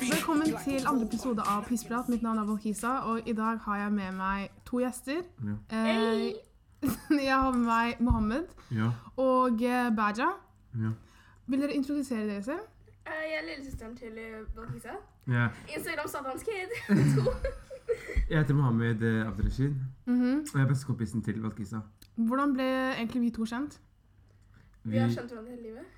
Velkommen til andre episode av Pissprat. Mitt navn er Valkisa, og i dag har jeg med meg to gjester. Eh, jeg har med meg Mohammed Ja. og eh, Baja. Ja. Vil dere introdusere dere selv? Eh, Jeg er lillesøsteren til Valkisa ja. Instagram Satans Kid. To. Jeg heter Mohammed eh, mm -hmm. Og jeg er bestekompisen til Valkisa. Hvordan ble egentlig vi to kjent? Vi har kjent hverandre hele livet.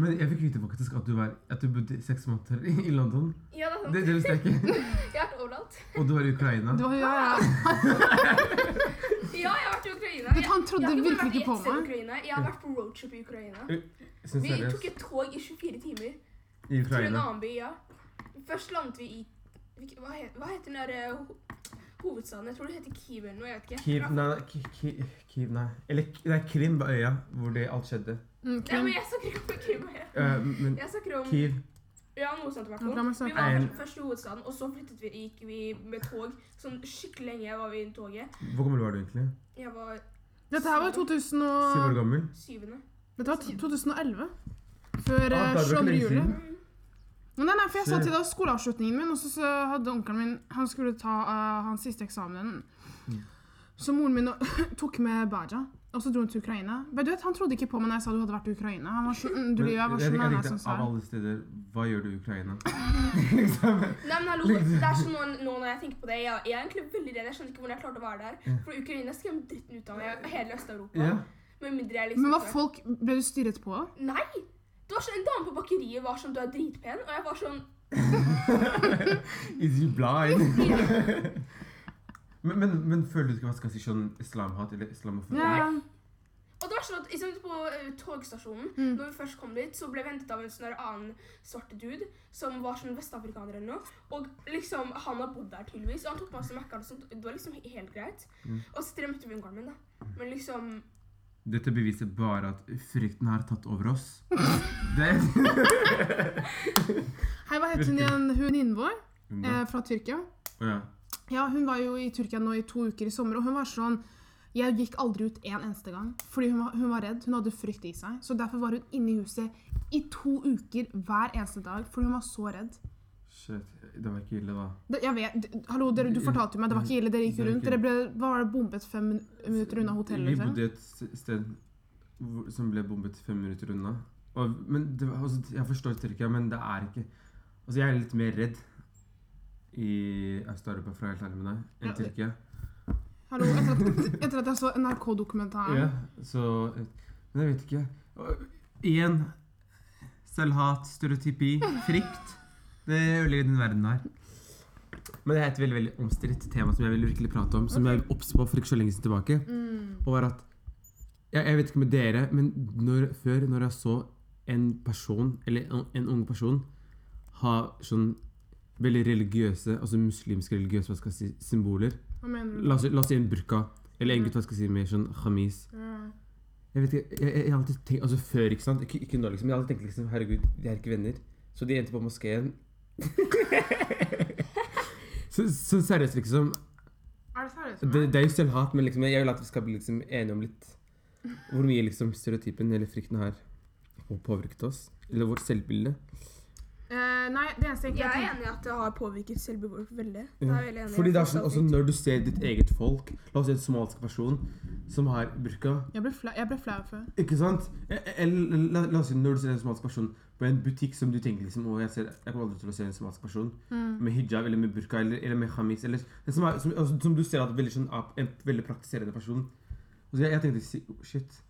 Men jeg fikk vite faktisk at du, var, at du bodde seks måneder i i London. Ja, det er sant. Det, det visste jeg ikke. Jeg har vært overalt. Og du var i Ukraina. Du var ja, ja. Ja, jeg har vært i Ukraina. Du, han trodde jeg, jeg har virkelig vært ikke på meg. Ukraina. Jeg har vært på roadtrip i Ukraina. Sånn Vi seriøst. tok et tog i 24 timer I til en Ukraina. annen by. ja. Først landet vi i Hva heter, hva heter den der eh, hovedstaden? Jeg tror det heter Kiev eller noe. jeg vet ikke. Kiev, nei, nei, Ki- Ki- Kiev, nei. Eller det er Krim var øya hvor det alt skjedde. Mm, Nei, men jeg snakker ikke om Krim. jeg. Eh, men Jeg snakker om Kiev Ja, noe sånt i hvert fall. Vi var først, først i hovedstaden, og så flyttet vi, gikk vi med tog. Sånn skikkelig lenge var vi i toget. Hvor gammel var du egentlig? Jeg var Dette her var i 2000 Syv år og... gammel? syvende. Dette var 2011. Før Ah, da uh, er det ikke lenge 22. juli. Men nei, for jeg sa til deg skoleavslutningen min, og så, så hadde onkelen min Han skulle ta uh, hans siste eksamen. Mm. Så moren min tok med Baja, og så dro hun til Ukraina. Men du vet, Han trodde ikke på meg når jeg sa du hadde vært i Ukraina. Han var så, du Men jeg var jeg, sånn, jeg, tenkte, sånn, Av alle steder, hva gjør du i Ukraina? liksom. Nei, men hallo, det er sånn nå, nå når jeg tenker på det, jeg, jeg er egentlig veldig redd. Jeg skjønner ikke hvordan jeg klarte å være der. For Ukraina skremmer dritten ut av meg hele Øst-Europa. Ja. Med mindre jeg liksom Men hva folk Ble du styret på? Nei! Det var sånn, En dame på bakeriet var sånn Du er dritpen. Og jeg var sånn Is you blind? men, men, men føler du ikke hva skal si, sånn islamhat eller islamofobi? Ja. Og det var sånn at liksom, På uh, togstasjonen, Mm. når vi først kom dit, så ble vi hentet av en sånn annen svarte dude som var sånn vestafrikaner eller noe. Og liksom, han har bodd der tydeligvis, og han tok med oss til Mekka. og sånt. Det var liksom helt greit. Mm. Og så drømte vi onkelen min, da. Men liksom Dette beviser bare at frykten har tatt over oss. Det Hei, hva het hun igjen? Hun venninnen vår eh, fra Tyrkia. ja. Ja, Hun var jo i Tyrkia nå i to uker i sommer, og hun var sånn Jeg gikk aldri ut en eneste gang, fordi hun var, hun var redd. Hun hadde frykt i seg. Så derfor var hun inne i huset i to uker hver eneste dag, fordi hun var så redd. Shit, det var ikke ille, da. Det, jeg vet, hallo, dere, Du fortalte jo meg, det var ikke ille. Dere gikk jo rundt. Dere ble, var bombet fem minutter unna hotellet? Vi Liksom. bodde et sted som ble bombet fem minutter unna. Og, men det, altså, jeg forstår Tyrkia, men det er ikke Altså, jeg er litt mer redd i Øst-Europa, for å være helt ærlig med deg, enn Ja, Tyrkia. Hallo, etter at, etter at jeg så NRK-dokumentaren. Ja, så Men jeg vet ikke. Og, Igjen selvhat, stereotypi, frykt. Det ødelegger den verden her. Men det er et veldig veldig omstridt tema som jeg vil virkelig prate om. Som jeg obs på for ikke så lenge siden tilbake. Mm. Og var at jeg, jeg vet ikke med dere, men når, før når jeg så en person, eller en, en ung person, ha sånn veldig religiøse, altså muslimske religiøse hva skal jeg si, symboler? La oss, la oss si en burka, eller en gutt hva skal jeg si, med sånn khamis. Ja. Jeg vet ikke, jeg har alltid tenkt, altså før, ikke sant? Ikke, ikke nå liksom, jeg har alltid tenkt liksom, herregud, de er ikke venner. Så de endte på moskeen. Så, så seriøst liksom, Er det seriøst? det, det er jo selvhat, men liksom, jeg vil at vi skal bli liksom enige om litt hvor mye liksom stereotypen eller frykten har påvirket oss. Eller vårt selvbilde. Uh, nei, det eneste jeg Jeg er enig i at det har påvirket selvbildet vårt veldig. Det Ja. er veldig enig. Fordi det er sånn, også når du ser ditt eget folk, la oss si en somalisk person som har burka, Jeg ble flau, før. Ikke sant? Eller la, la oss si når du ser en somalisk person på en butikk som du tenker liksom Å, jeg, ser, jeg kommer aldri til å se en somalisk person Mm. med hijab eller med burka eller, eller med khamis eller som, er, som, altså, som du ser at veldig sånn en veldig praktiserende person. Og så jeg, jeg tenkte oh, shit.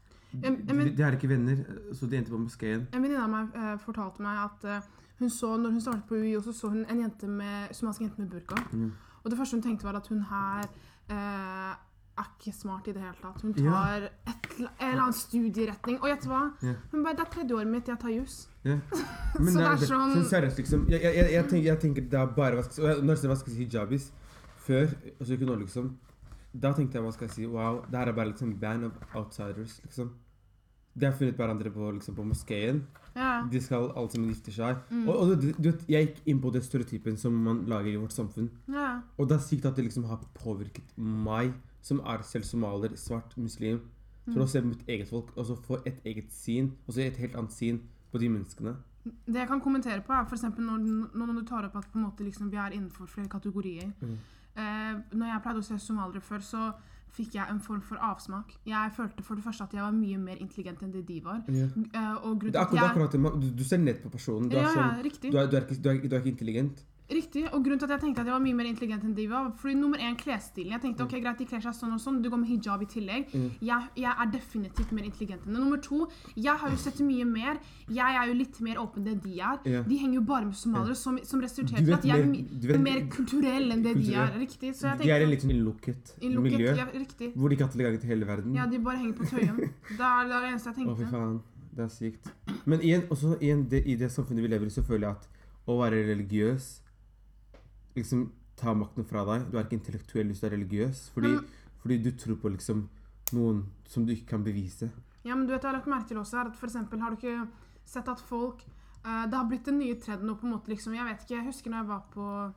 Jeg- men- de, er ikke venner, så de endte på moskeen. En venninne av meg eh, fortalte meg at eh, hun så, når hun startet på UiO, så så hun en jente med, somalisk jente med burka. Mm. Og det første hun tenkte, var at hun her eh, er ikke smart i det hele tatt. Hun Ja. tar et, en eller annen studieretning. Og gjett hva? Ja. Hun bare, Det er tredje året mitt, jeg tar juss. Ja. Så det er sånn- så seriøst, liksom. Jeg, jeg, jeg, tenker, jeg tenker det er bare hva skal og jeg- Når jeg skal si hijabis før, og så ikke nå, liksom Da tenkte jeg hva skal jeg si Wow, det her er bare liksom band of outsiders, liksom. De har funnet hverandre på, liksom, på moskeen. Ja. De skal alle sammen gifte seg. Mm. Og, og du, du vet, jeg gikk inn på den stereotypen som man lager i vårt samfunn. ja. Og det er sykt at det liksom har påvirket meg, som er selv somalier, svart muslim. For å se mitt eget folk, og så få et eget syn, og så et helt annet syn på de menneskene. Det jeg kan kommentere på, er f.eks. Når, når du tar opp at liksom, vi er innenfor flere kategorier. Mm. Eh, når jeg pleide å se somaliere før, så fikk jeg en form for avsmak. Jeg følte for det første at jeg var mye mer intelligent enn det de var. Yeah. Og Det er akkurat, at jeg akkurat. Du, du ser ned på personen. Du er, ja, ja, sånn, du, er, du, er ikke, er, du er ikke intelligent. Riktig, og grunnen til at jeg tenkte at jeg var mye mer intelligent enn de var, fordi nummer én, klesstilen. Jeg tenkte, ok, greit, de kler seg sånn og sånn, du går med hijab i tillegg. Mm. Jeg, jeg er definitivt mer intelligent enn det. Nummer to, jeg har jo sett mye mer. Jeg er jo litt mer åpen enn de er. Yeah. De henger jo bare med somaliere, som, som resulterer til at jeg er mer- vet- mer kulturell enn det de er. Riktig, så jeg De er i litt sånn innlukket innlukket, miljø, ja, riktig. hvor de ikke har tilgang til hele verden. Ja, de bare henger på Tøyen. Det er det, eneste jeg tenkte. Å, fy faen. Det er sykt. Men igjen, også igjen det, i det samfunnet vi lever i, så føler jeg at å være religiøs liksom tar makten fra deg. Du er ikke intellektuell hvis du er religiøs. Fordi, Men- fordi du tror på liksom noen som du ikke kan bevise. Ja, men du vet, jeg har lagt merke til også her at for eksempel, har du ikke sett at folk uh, Det har blitt den nye trenden nå på en måte liksom, Jeg vet ikke, jeg husker når jeg var på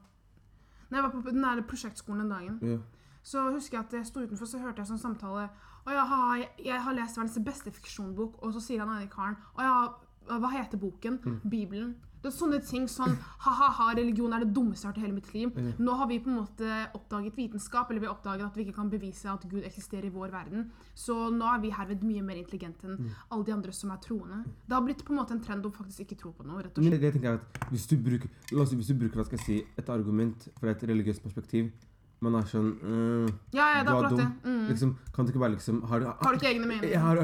Når jeg var på den der prosjektskolen den dagen, Ja. så husker jeg at jeg sto utenfor, så hørte jeg sånn samtale Å ja, jeg, jeg har lest verdens beste fiksjonbok, og så sier han ene karen Å ja, hva heter boken? Bibelen. Det er sånne ting som Ha-ha-ha, religion er det dummeste jeg har hørt i hele mitt liv. Nå har vi på en måte oppdaget vitenskap, eller vi har oppdaget at vi ikke kan bevise at Gud eksisterer i vår verden. Så nå er vi herved mye mer intelligente enn alle de andre som er troende. Det har blitt på en måte en trend å faktisk ikke tro på noe, rett og Men slett. det, det tenker jeg at hvis du bruker, oss hvis du bruker hva skal jeg si, et argument fra et religiøst perspektiv Man er sånn øh, Ja, ja, det du er dum. Mm. liksom, Kan du ikke bare liksom Har du, Har du ikke egne meninger? Har,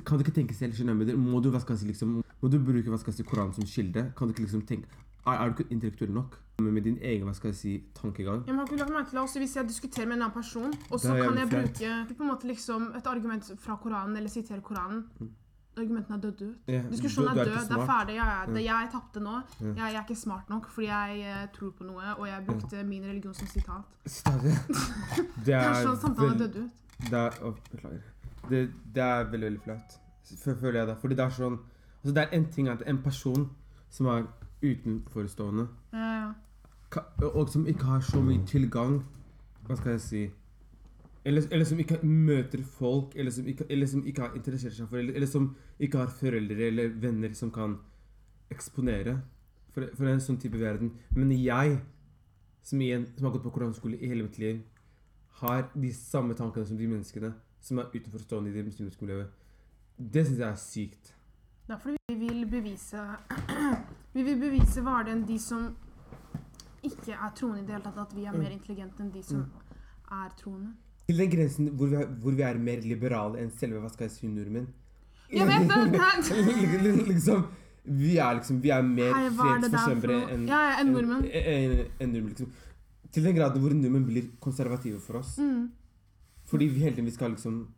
kan du ikke tenke selv? skjønner men Må du hva skal jeg si, liksom, må du bruke hva skal jeg si, Koranen som kilde? Kan du ikke liksom tenke Er, er du ikke intellektuell nok Men med din egen hva skal jeg si, tankegang? Jeg har ikke lagt merke til også Hvis jeg diskuterer med en annen person, og så er kan jeg bruke på en måte liksom et argument fra Koranen, eller sitere Koranen Argumentene er døde ut. Yeah. Diskusjonen er ikke død. Det er ferdig. Ja, ja. Det, jeg tapte nå. Yeah. Jeg, jeg er ikke smart nok fordi jeg eh, tror på noe, og jeg brukte min religion som sitat. Stadig. Det er er sånn samtalen er død dødd ut. Det er, oh, beklager. Det, det er veldig, veldig flaut. Føler jeg det. Fordi det er sånn altså Det er en ting at en person som er utenforstående, Ja, ja. og som ikke har så mye tilgang Hva skal jeg si Eller, eller som ikke møter folk, eller som ikke, eller som ikke har interessert seg for eller, eller som ikke har foreldre eller venner som kan eksponere for, for en sånn type verden. Men jeg, som, igjen, som har gått på koranskole i hele mitt liv, har de samme tankene som de menneskene som er utenforstående i det muslimske miljøet. Det syns jeg er sykt. Det er fordi vi vil bevise Vi vil bevise var det enn de som ikke er troende i det hele tatt, at vi er mer intelligente enn de som er troende. Til den grensen hvor vi, er, hvor vi er mer liberale enn selve hva skal jeg si, nordmenn. Jeg vet det! liksom, vi er liksom Vi er mer er fredsforkjempere enn Ja, ja, en nordmenn. En, en, en, nordmenn, liksom. Til den grad hvor nordmenn blir konservative for oss. Mm. Fordi vi hele tiden vi skal liksom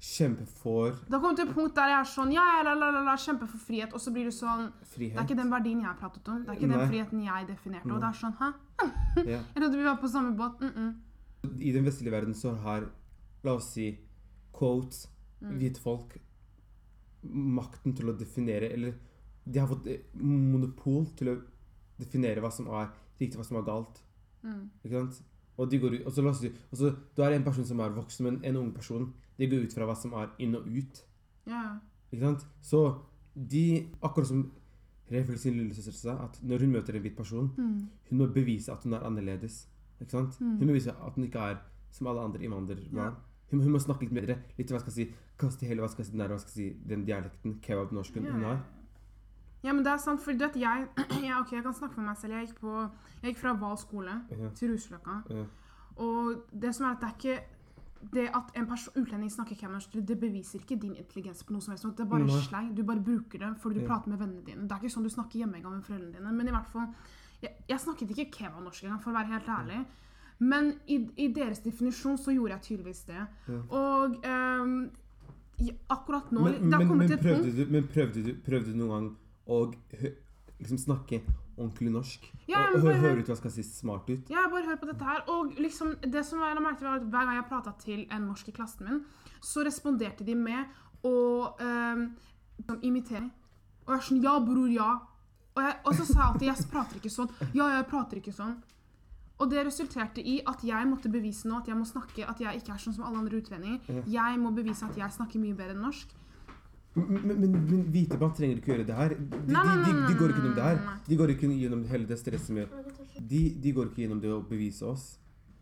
kjempe for Det har kommet til et punkt der jeg er sånn Ja, ja, la, la, la, la, kjempe for frihet. Og så blir du sånn Det er ikke den verdien jeg har pratet om. Det er ikke Nei. den friheten jeg definerte. Og det er sånn Hæ? Ja. Jeg trodde vi var på samme båt. Mm -mm. I den vestlige verden så har, la oss si, quotes, Mm. hvite folk, makten til å definere Eller de har fått eh, monopol til å definere hva som er riktig, hva som er galt. Mm. Ikke sant? Og de går ut, og så la oss si, og så, du er en person som er voksen, men en ung person. De går ut fra hva som er inn og ut. Ja. Ikke sant? Så de, akkurat som Refel sin lillesøster sa, at når hun møter en hvit person, Mm. hun må bevise at hun er annerledes. Ikke sant? Mm. Hun må vise at hun ikke er som alle andre innvandrerbarn. Ja. Hun, hun må snakke litt bedre. Litt hva skal jeg si, kaste hele hva skal jeg si, nær, hva skal jeg si, den dialekten, kebab-norsken, Ja, hun har. ja. Ja, men det er sant, for du vet, jeg, ja, ok, jeg kan snakke for meg selv. Jeg gikk, på, jeg gikk fra Val skole Ja. til Ruseløkka. Ja. Og det som er at det er ikke det at en utlending snakker kemersk, det beviser ikke din intelligens på noe som helst. Det er bare Nei. sleng. Du bare bruker det fordi du Ja. prater med vennene dine. Det er ikke sånn du snakker hjemme engang med foreldrene dine. Men i hvert fall, jeg, jeg snakket ikke kemanorsk engang, for å være helt ærlig. Men i, i deres definisjon så gjorde jeg tydeligvis det. Ja. Og um, akkurat nå Men, Det har kommet men, til et punkt du, men prøvde du, prøvde du noen gang å liksom snakke ordentlig norsk? Ja, og bare- høre ut hva skal si, smart ut? Ja, bare hør på dette her. Og liksom, det som jeg merket var at Hver gang jeg prata til en norsk i klassen min, så responderte de med å sånn imitere. Og jeg er sånn Ja, bror, ja. Og, jeg, og så sa jeg alltid Jeg prater ikke sånn. Ja, jeg prater ikke sånn. Og det resulterte i at jeg måtte bevise nå at jeg må snakke, at jeg ikke er sånn som alle andre utlendinger. Jeg må bevise at jeg snakker mye bedre enn norsk. Men, men, men hvite barn trenger ikke gjøre det her. De, de, Nei, nei, de, de går ikke gjennom det her. De går ikke gjennom hele det stresset med de, de går ikke gjennom det å bevise oss.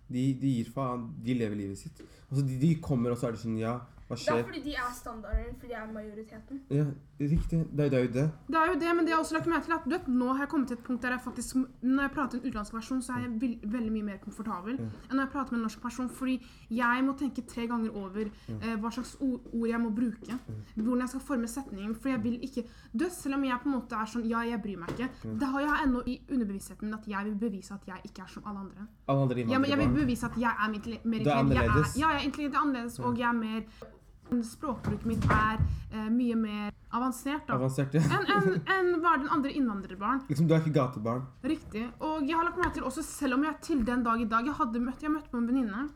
De, de gir faen. De lever livet sitt. Altså, de, de kommer, og så er det sånn Ja, hva Det er fordi de er standarden, fordi de er majoriteten. Ja, riktig. Det, er- det er jo det. Det er jo det, men det jeg også lagt merke til er at du vet, nå har jeg kommet til et punkt der jeg faktisk Når jeg prater en utenlandsk versjon, så er jeg vel- veldig mye mer komfortabel Ja. enn når jeg prater med en norsk person, fordi jeg må tenke tre ganger over eh, hva slags ord, ord jeg må bruke. Hvordan jeg skal forme setningen. For jeg vil ikke dø, selv om jeg på en måte er sånn Ja, jeg bryr meg ikke. Det har jeg ennå i underbevisstheten min at jeg vil bevise at jeg ikke er som alle andre. Alle andre Ja, men jeg vil innvandrerbarn. bevise at jeg er mer mer Du er intelligent. Jeg annerledes. ja, jeg er intelligent, jeg er annerledes, og jeg er mer Språkbruket mitt er eh, mye mer avansert da, Avansert, ja. enn en, en, hva er den andre innvandrerbarn. Liksom, du er ikke gatebarn. Riktig. Og jeg har lagt meg til også, selv om jeg til den dag i dag Jeg hadde møtt, jeg møtte på en venninne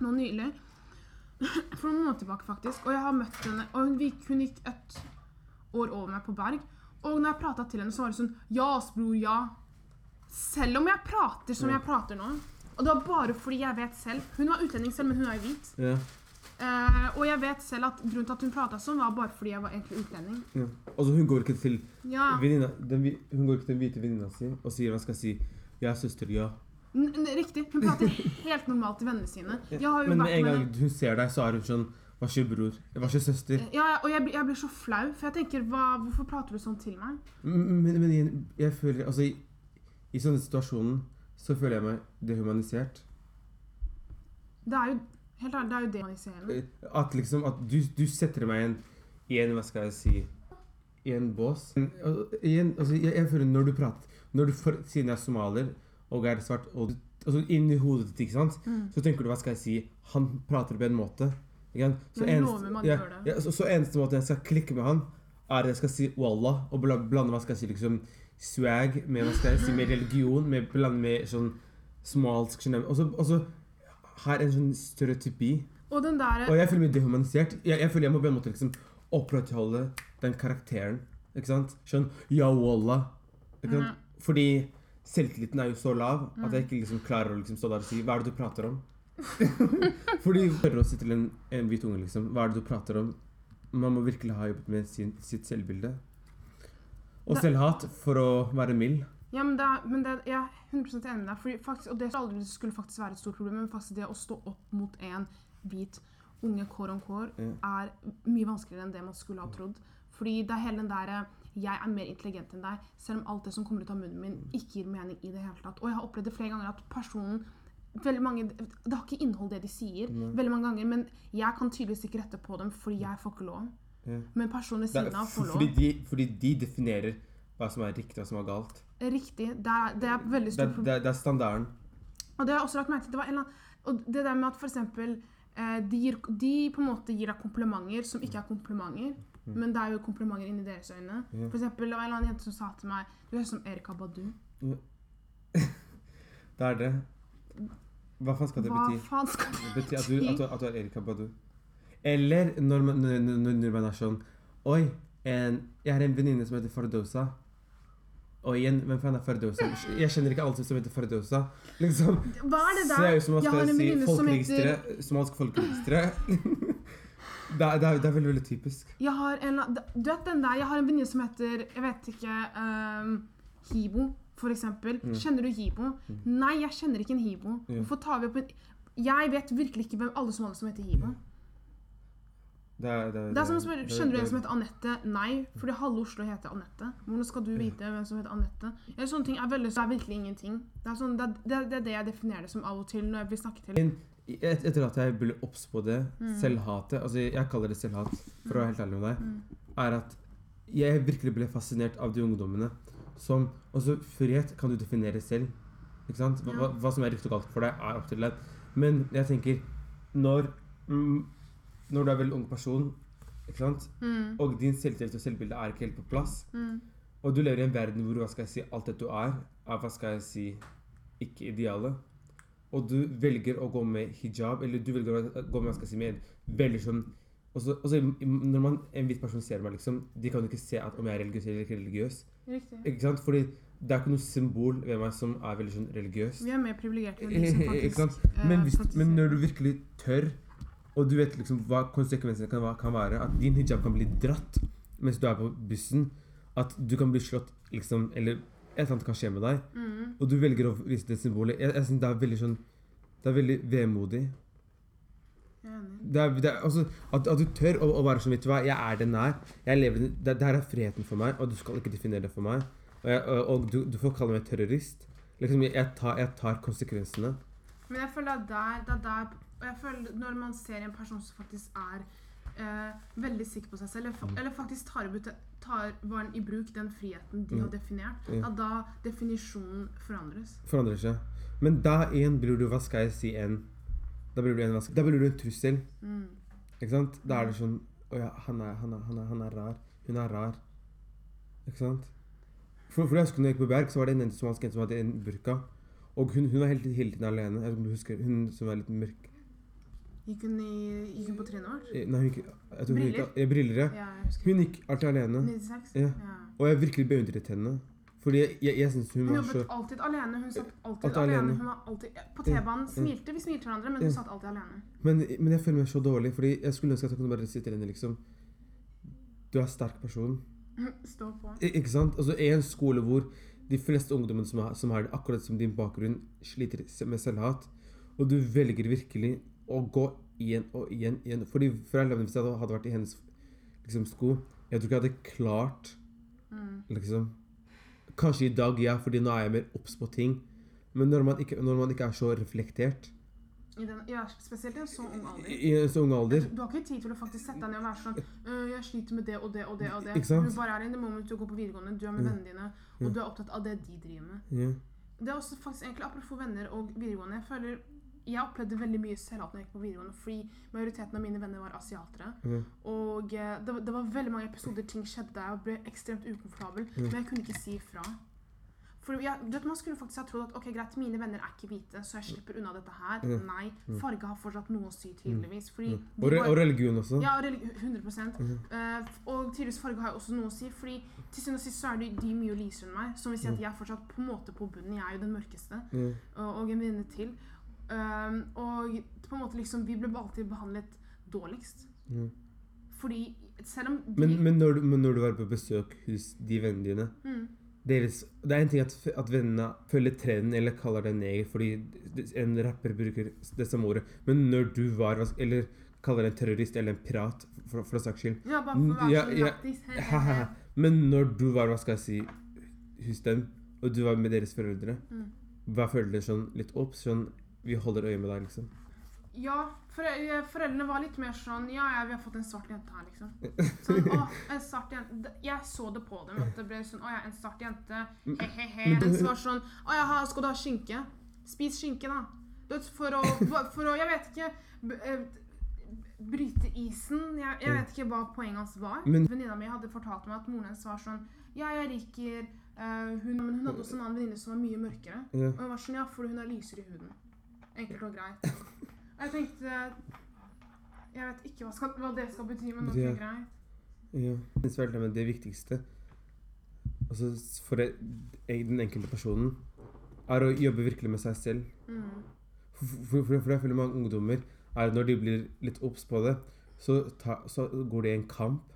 nå nylig. For noen måneder tilbake, faktisk. Og jeg har møtt henne, og hun, gikk- hun gikk et år over meg på Berg. Og når jeg prata til henne, så var det sånn Ja, ass, bror, ja. Selv om jeg prater som jeg prater nå. Og det var bare fordi jeg vet selv Hun var utlending selv, men hun er jo hvit. Ja. Eh, og jeg vet selv at grunnen til at hun prata sånn, var bare fordi jeg var egentlig utlending. ja. Altså, hun går ikke til Ja. venninna den Hun går ikke til den hvite venninna si og sier hva skal jeg si 'Jeg er søster, ja. N riktig. Hun prater helt normalt til vennene sine. Men med en gang hun ser deg, så er hun sånn Hva skjer, bror? Hva skjer, søster? Ja, ja, og jeg, blir- jeg blir så flau, for jeg tenker hva, Hvorfor prater du sånn til meg? Men, men jeg, jeg føler Altså, i, i sånne situasjoner så føler jeg meg dehumanisert. Det er jo helt ærlig, det er jo demoniserende. Eh, At liksom At du, du setter meg i en, i en Hva skal jeg si I en bås. Og, igjen, altså, jeg, jeg føler når du prater Når du for, Siden jeg er somalier og er svart og altså, Inni hodet ditt, ikke sant, Mm. så tenker du hva skal jeg si Han prater på en måte. Ikke sant? Så, Men eneste, man ja, det. ja, så, så eneste måte jeg skal klikke med han, er at jeg skal si wallah og bla- blande hva skal jeg si, liksom swag med hva skal jeg si, med religion, med blande med sånn smalsk? Og så- Så en sånn stereotypi. Og den der Og jeg føler meg dehumanisert. Jeg, jeg føler jeg må på en måte liksom opprettholde den karakteren. Ikke sant? Skjønn? Ja, wallah. Sant? Fordi selvtilliten er jo så lav at jeg ikke liksom klarer å liksom stå der og si Hva er det du prater om? Fordi hører å si til en, en hvit unge, liksom Hva er det du prater om? Man må virkelig ha jobbet med sin, sitt selvbilde. Og selvhat, for å være mild. Ja, men, er, men det, jeg er 100% enig med deg. Faktisk, og det skulle faktisk være et stort problem, men faktisk det å stå opp mot en hvit unge kår om kår Ja. er mye vanskeligere enn det man skulle ha trodd. Fordi det er hele den derre jeg er mer intelligent enn deg, selv om alt det som kommer ut av munnen min, ikke gir mening i det hele tatt. Og jeg har opplevd det flere ganger at personen veldig mange, Det har ikke innhold, det de sier, Nei. veldig mange ganger, men jeg kan tydeligvis ikke rette på dem fordi jeg får ikke lov. Ja. Men personen ved siden av får lov. fordi, de, fordi de definerer hva som er riktig og hva som er galt. Riktig. Det er, det er veldig stort problem. det, er- det er standarden. Og det har jeg også lagt merke til. Det var en eller annen, og det der med at eksempel eh, de, gir, de på en måte gir deg komplimenter som ikke er komplimenter. Men det er jo komplimenter inni deres øyne. Ja. For eksempel, det var en eller annen jente som sa til meg Du er som Erika Badu. Det er det. Hva faen skal det Hva bety? faen skal Det det betyr at du, at du, at du er Erika Badu. Eller når man, når, når man er sånn Oi, en, jeg har en venninne som heter Fardosa. Og igjen, hvem faen er Fardosa? Jeg kjenner ikke alle som heter Fardosa. Liksom. Hva er det Ser der? ut som man skal si folkeregisteret. som heter Somalisk folkeregistre. det, er, det, er, det er veldig, veldig typisk. Jeg har en, Du vet den der? Jeg har en venninne som heter Jeg vet ikke um, Hibo, for eksempel. Mm. Kjenner du Hibo? Nei, jeg kjenner ikke en Hibo. Hvorfor tar vi opp en Jeg vet virkelig ikke hvem alle somaliere som heter Hibo. Det er, det Det er som å spørre, Kjenner du en som heter Anette? Nei, fordi halve Oslo heter Anette. Hvordan skal du vite hvem som heter Anette? Sånne ting er, veldig, det er virkelig ingenting. Det er, sånn, det, det, det jeg definerer det som av og til når jeg blir snakket til. Et, etter at jeg ble obs på det, Mm. selvhatet Altså, jeg kaller det selvhat, for å være helt ærlig med deg, er at jeg virkelig ble fascinert av de ungdommene som Altså, frihet kan du definere selv. Ikke sant? Hva, ja. hva som er riktig og galt for deg, er opp til deg. Men jeg tenker Når mm, Når du er veldig ung person, ikke sant? Mm, og din selvtillit og selvbilde er ikke helt på plass, mm, og du lever i en verden hvor hva skal jeg si, alt det du er, er hva skal jeg si, ikke idealet. Og du velger å gå med hijab, eller du velger å gå med hva skal jeg si, med en veldig sånn og så- Når man, en hvit person ser meg, liksom, de kan jo ikke se at om jeg er religiøs eller ikke religiøs. riktig. Ikke sant? Fordi Det er ikke noe symbol ved meg som er veldig sånn religiøst. Vi er mer privilegerte enn de som faktisk eh, Men, hvis, men når du virkelig tør, og du vet liksom hva konsekvensene kan, kan være, at din hijab kan bli dratt mens du er på bussen, at du kan bli slått liksom, eller et eller annet kan skje med deg, mm. og du velger å vise det symbolet, jeg, jeg synes det er veldig sånn, det er veldig vemodig. Det er, det er, altså, at, at du tør å, å være sånn, vet du hva, jeg er den jeg er, jeg lever, den- det, her er friheten for meg, og du skal ikke definere det for meg, og, jeg, og, og du, du får kalle meg terrorist. Liksom, jeg, tar, jeg tar konsekvensene. Men jeg føler at der, det er der og jeg føler Når man ser en person som faktisk er eh, veldig sikker på seg selv, eller, Mm. eller faktisk tar, i tar var i bruk den friheten de Mm. har definert, Ja. da definisjonen forandres. forandrer seg. Men da igjen blir du, hva skal jeg si, en Da blir du en, da blir du en trussel. Mm. Ikke sant? Da er det sånn Å ja, han er, han, er, han, er, han er rar. Hun er rar. Ikke sant? For, for jeg husker når jeg gikk på Berg, så var det en jente som hadde en burka. Og hun, hun var hele, hele tiden alene. Jeg husker Hun som var litt mørk. Gikk hun, i, gikk hun på trynet vårt? Eh, Nei, hun gikk jeg tror hun gikk, Briller? ja, Briller, ja. Ja. Hun gikk alltid alene. 96? Ja. ja. Og jeg virkelig beundret henne. Fordi jeg, jeg, jeg synes hun Hun var så jobbet alltid alene. Hun satt alltid, Alltid alene. alene. Hun var alltid På T-banen smilte vi smilte hverandre, men hun satt alltid alene. Men, men jeg føler meg så dårlig, fordi jeg skulle ønske at jeg kunne bare sitte inne, liksom. Du er en sterk person. Stå på. I- Ikke sant? Altså, en skole hvor de fleste ungdommene som har, det akkurat som din bakgrunn, sliter med selvhat, og du velger virkelig å gå igjen og igjen, igjen. Fordi for jeg hvis jeg hadde- vært i hennes liksom, sko, jeg tror ikke jeg hadde klart Mm. liksom Kanskje i dag, ja, fordi nå er jeg mer obs på ting. Men når man, ikke, når man ikke er så reflektert I den, ja, spesielt i en så ung alder. i en så ung alder Du har ikke tid til å faktisk sette deg ned og være sånn «Øh, Jeg sliter med det og det og det. og det. Du bare er i det moment, du går på videregående, du er med Ja. vennene dine, Ja. og du er opptatt av det de driver med. ja. Det er også faktisk egentlig apropos venner og videregående. Jeg føler jeg opplevde veldig mye selvhat når jeg gikk på videregående, fordi majoriteten av mine venner var asiatere. Mm. Og eh, det, det var veldig mange episoder ting skjedde jeg ble ekstremt ukomfortabel, men jeg kunne ikke si ifra. For jeg, vet, Man skulle faktisk ha trodd at ok, greit, mine venner er ikke hvite, så jeg slipper unna dette her. Mm. Nei, farge har fortsatt noe å si, tydeligvis. Fordi mm. Og, var- og religion også. ja, religi- 100 Eh, Og tydeligvis farge har også noe å si, fordi til syvende og sist så er de, de mye lysere enn meg. Som vil si at jeg er fortsatt på en måte på bunnen. Jeg er jo den mørkeste. Og, og en venninne til. Um, og på en måte liksom, vi ble alltid behandlet dårligst. Mm. Fordi selv om de Men, men, når du, men når du var på besøk hos de vennene dine mm, deres, Det er en ting at, at vennene følger trenden eller kaller deg neger fordi en rapper bruker det samme ordet, men når du var Eller kaller deg en terrorist eller en pirat, for, for saks skyld. Ja, bare for å være Ja, så ja. lættis. Men når du var hva skal jeg si, hos dem, og du var med deres foreldre, Mm. hva føler du sånn litt opp? Sånn Vi holder øye med deg, liksom. Ja, fore- foreldrene var litt mer sånn Ja, ja, vi har fått en svart jente her, liksom. Sånn, å, en svart jente Jeg så det på dem. At det ble sånn Å ja, en svart jente. He-he-he. Men du- Mens det var sånn Å ja, skal du ha skinke? Spis skinke, da. For å, for å Jeg vet ikke eh, Bryte isen. Jeg, jeg vet ikke hva poenget hans var. Venninna mi hadde fortalt meg at moren hennes var sånn Ja, jeg liker uh, hun Men hun hadde også en annen venninne som var mye mørkere. Og hun var sånn Ja, fordi hun er lysere i huden. Enkelt og greit. Og jeg tenkte Jeg vet ikke hva, skal, hva det skal bety, men ok, Ja. greit. Ja. Jeg synes vel, men det viktigste altså for jeg, den enkelte personen er å jobbe virkelig med seg selv. Mm. For, for, for, for jeg føler mange ungdommer er når de blir litt obs på det, så, ta, så går det i en kamp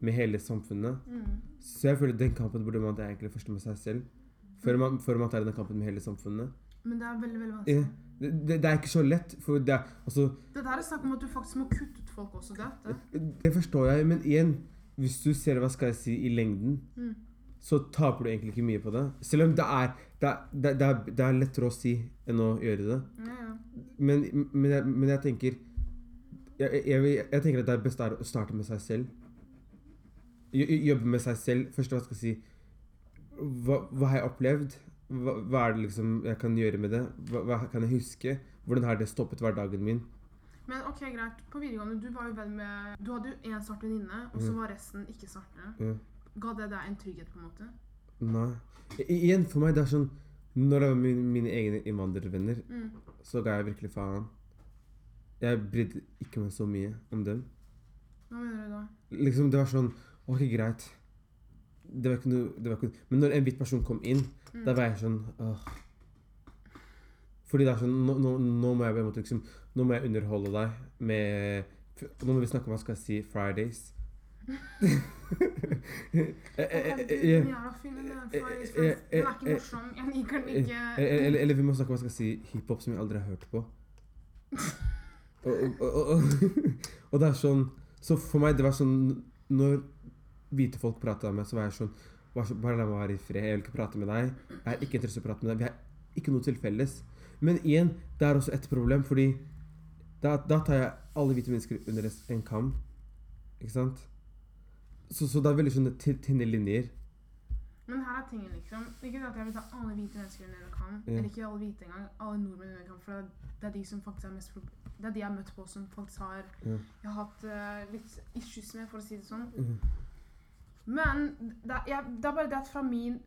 med hele samfunnet. Mm. Så jeg føler den kampen burde man ta egentlig først med seg selv. Før man, før man tar den kampen med hele samfunnet. Men det er veldig veldig vanskelig. Det, det, det er ikke så lett. For det er, altså, Det der er snakk om at du faktisk må kutte ut folk også. Det, det. det forstår jeg, men igjen Hvis du ser hva skal jeg si, i lengden, Mm. så taper du egentlig ikke mye på det. Selv om det er, det er, er, er, er lettere å si enn å gjøre det. Ja, ja. Men, men, jeg, men jeg tenker jeg, jeg, jeg tenker at det beste er å starte med seg selv. Jobbe med seg selv. Først hva skal jeg si Hva, hva har jeg opplevd? Hva, hva er det liksom jeg kan gjøre med det? Hva, hva kan jeg huske? Hvordan har det stoppet hverdagen min? Men ok, greit. På videregående, du var jo venn med Du hadde jo én svart venninne, og så Mm. var resten ikke svarte. Ja. Ga det deg en trygghet, på en måte? Nei. I, igjen, for meg, det er sånn Når det var mine, mine egne innvandrervenner, Mm. så ga jeg virkelig faen. Jeg brydde ikke meg så mye om dem. Hva mener du da? Liksom, det var sånn Ok, greit. Det var ikke noe, det var ikke, Men når en hvit person kom inn, Mm. da var jeg sånn åh. Fordi det er sånn Nå, nå, nå må jeg liksom Nå må jeg underholde deg med Nå må vi snakke om hva skal jeg si Fridays. Den jævla filmen der, Fridays Friends, Den er ikke morsom. Jeg liker den ikke. Eller, eller vi må snakke om hva skal jeg si hiphop som jeg aldri har hørt på. Og, og, og, og det er sånn Så for meg, det var sånn Når hvite folk prata med så var jeg sånn Bare la meg være i fred. Jeg vil ikke prate med deg. Jeg har ikke interesse i å prate med deg. Vi har ikke noe til felles. Men igjen, det er også et problem, fordi da, da tar jeg alle hvite mennesker under en kam. Ikke sant? Så, så det er veldig sånne ty- tynne linjer. Men her er tingen, liksom. Ikke at jeg vil ta alle hvite mennesker under en kam. Ja. Eller ikke alle hvite engang. Alle nordmenn under en kam. For det er- er de som faktisk er mest pro- Det er de jeg har møtt på som faktisk har Ja. Jeg har hatt uh, litt issues med, for å si det sånn. Mhm. Men det er, det er bare det at fra min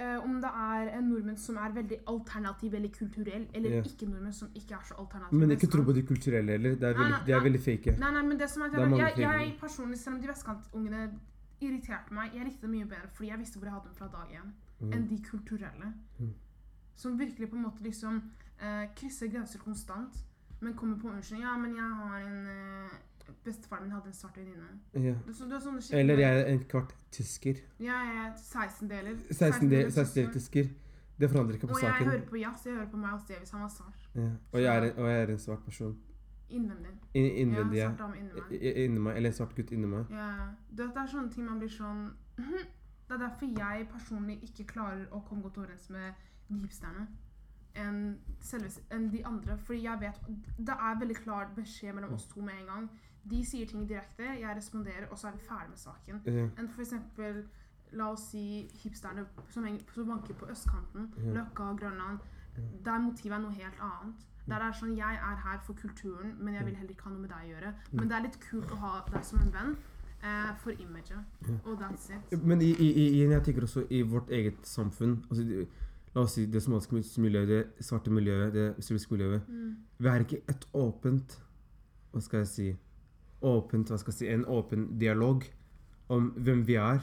Uh, Om det er en nordmenn som er veldig alternativ eller kulturell, eller yeah. ikke-nordmenn som ikke er så alternativ Men ikke tro på de kulturelle heller. Det er veldig, nei, de er veldig fake. Nei, nei, men det som er, Det er jeg, jeg, jeg personlig, selv om de vestkantungene irriterte meg, jeg likte det mye bedre fordi jeg visste hvor jeg hadde dem fra dag én, mm. enn de kulturelle. Mm. Som virkelig på en måte liksom uh, krysser grenser konstant, men kommer på unnskyldning. Ja, men jeg har en eh, Bestefaren min hadde en svart venninne. Ja. Det så- det sånne Eller jeg er en kvart tysker. Jeg er 16 deler. 16 deler, 16 tysker. del tysker. Det forandrer ikke på Og jeg hører på jazz. Jeg hører på Miles Davis. Han var svart. Ja. Og, jeg er og jeg er en svart person. Innvendig. In, innvendig, ja. ja. Svart dame inni meg. Eller en svart gutt inni meg. Ja, det, det er sånne ting man blir sånn Det er derfor jeg personlig ikke klarer å komme godt overens med de hipsterne enn en de andre. Fordi jeg vet Det er veldig klar beskjed mellom oss to med en gang. De sier ting direkte, jeg responderer, og så er vi ferdig med saken. Ja. Enn eksempel La oss si hipsterne som, som banker på østkanten, Ja. Løkka, Grønland. Der motivet er noe helt annet. Der er sånn, Jeg er her for kulturen, men jeg vil heller ikke ha noe med deg å gjøre. Men det er litt kult å ha deg som en venn eh, for imaget. Og that's it. Men i, i, i, jeg tenker også i vårt eget samfunn altså, La oss si det somaliske miljøet, det svarte miljøet, det muslimske miljøet. Mm. Vi er ikke et åpent Hva skal jeg si Åpent, hva skal jeg si En åpen dialog om hvem vi er.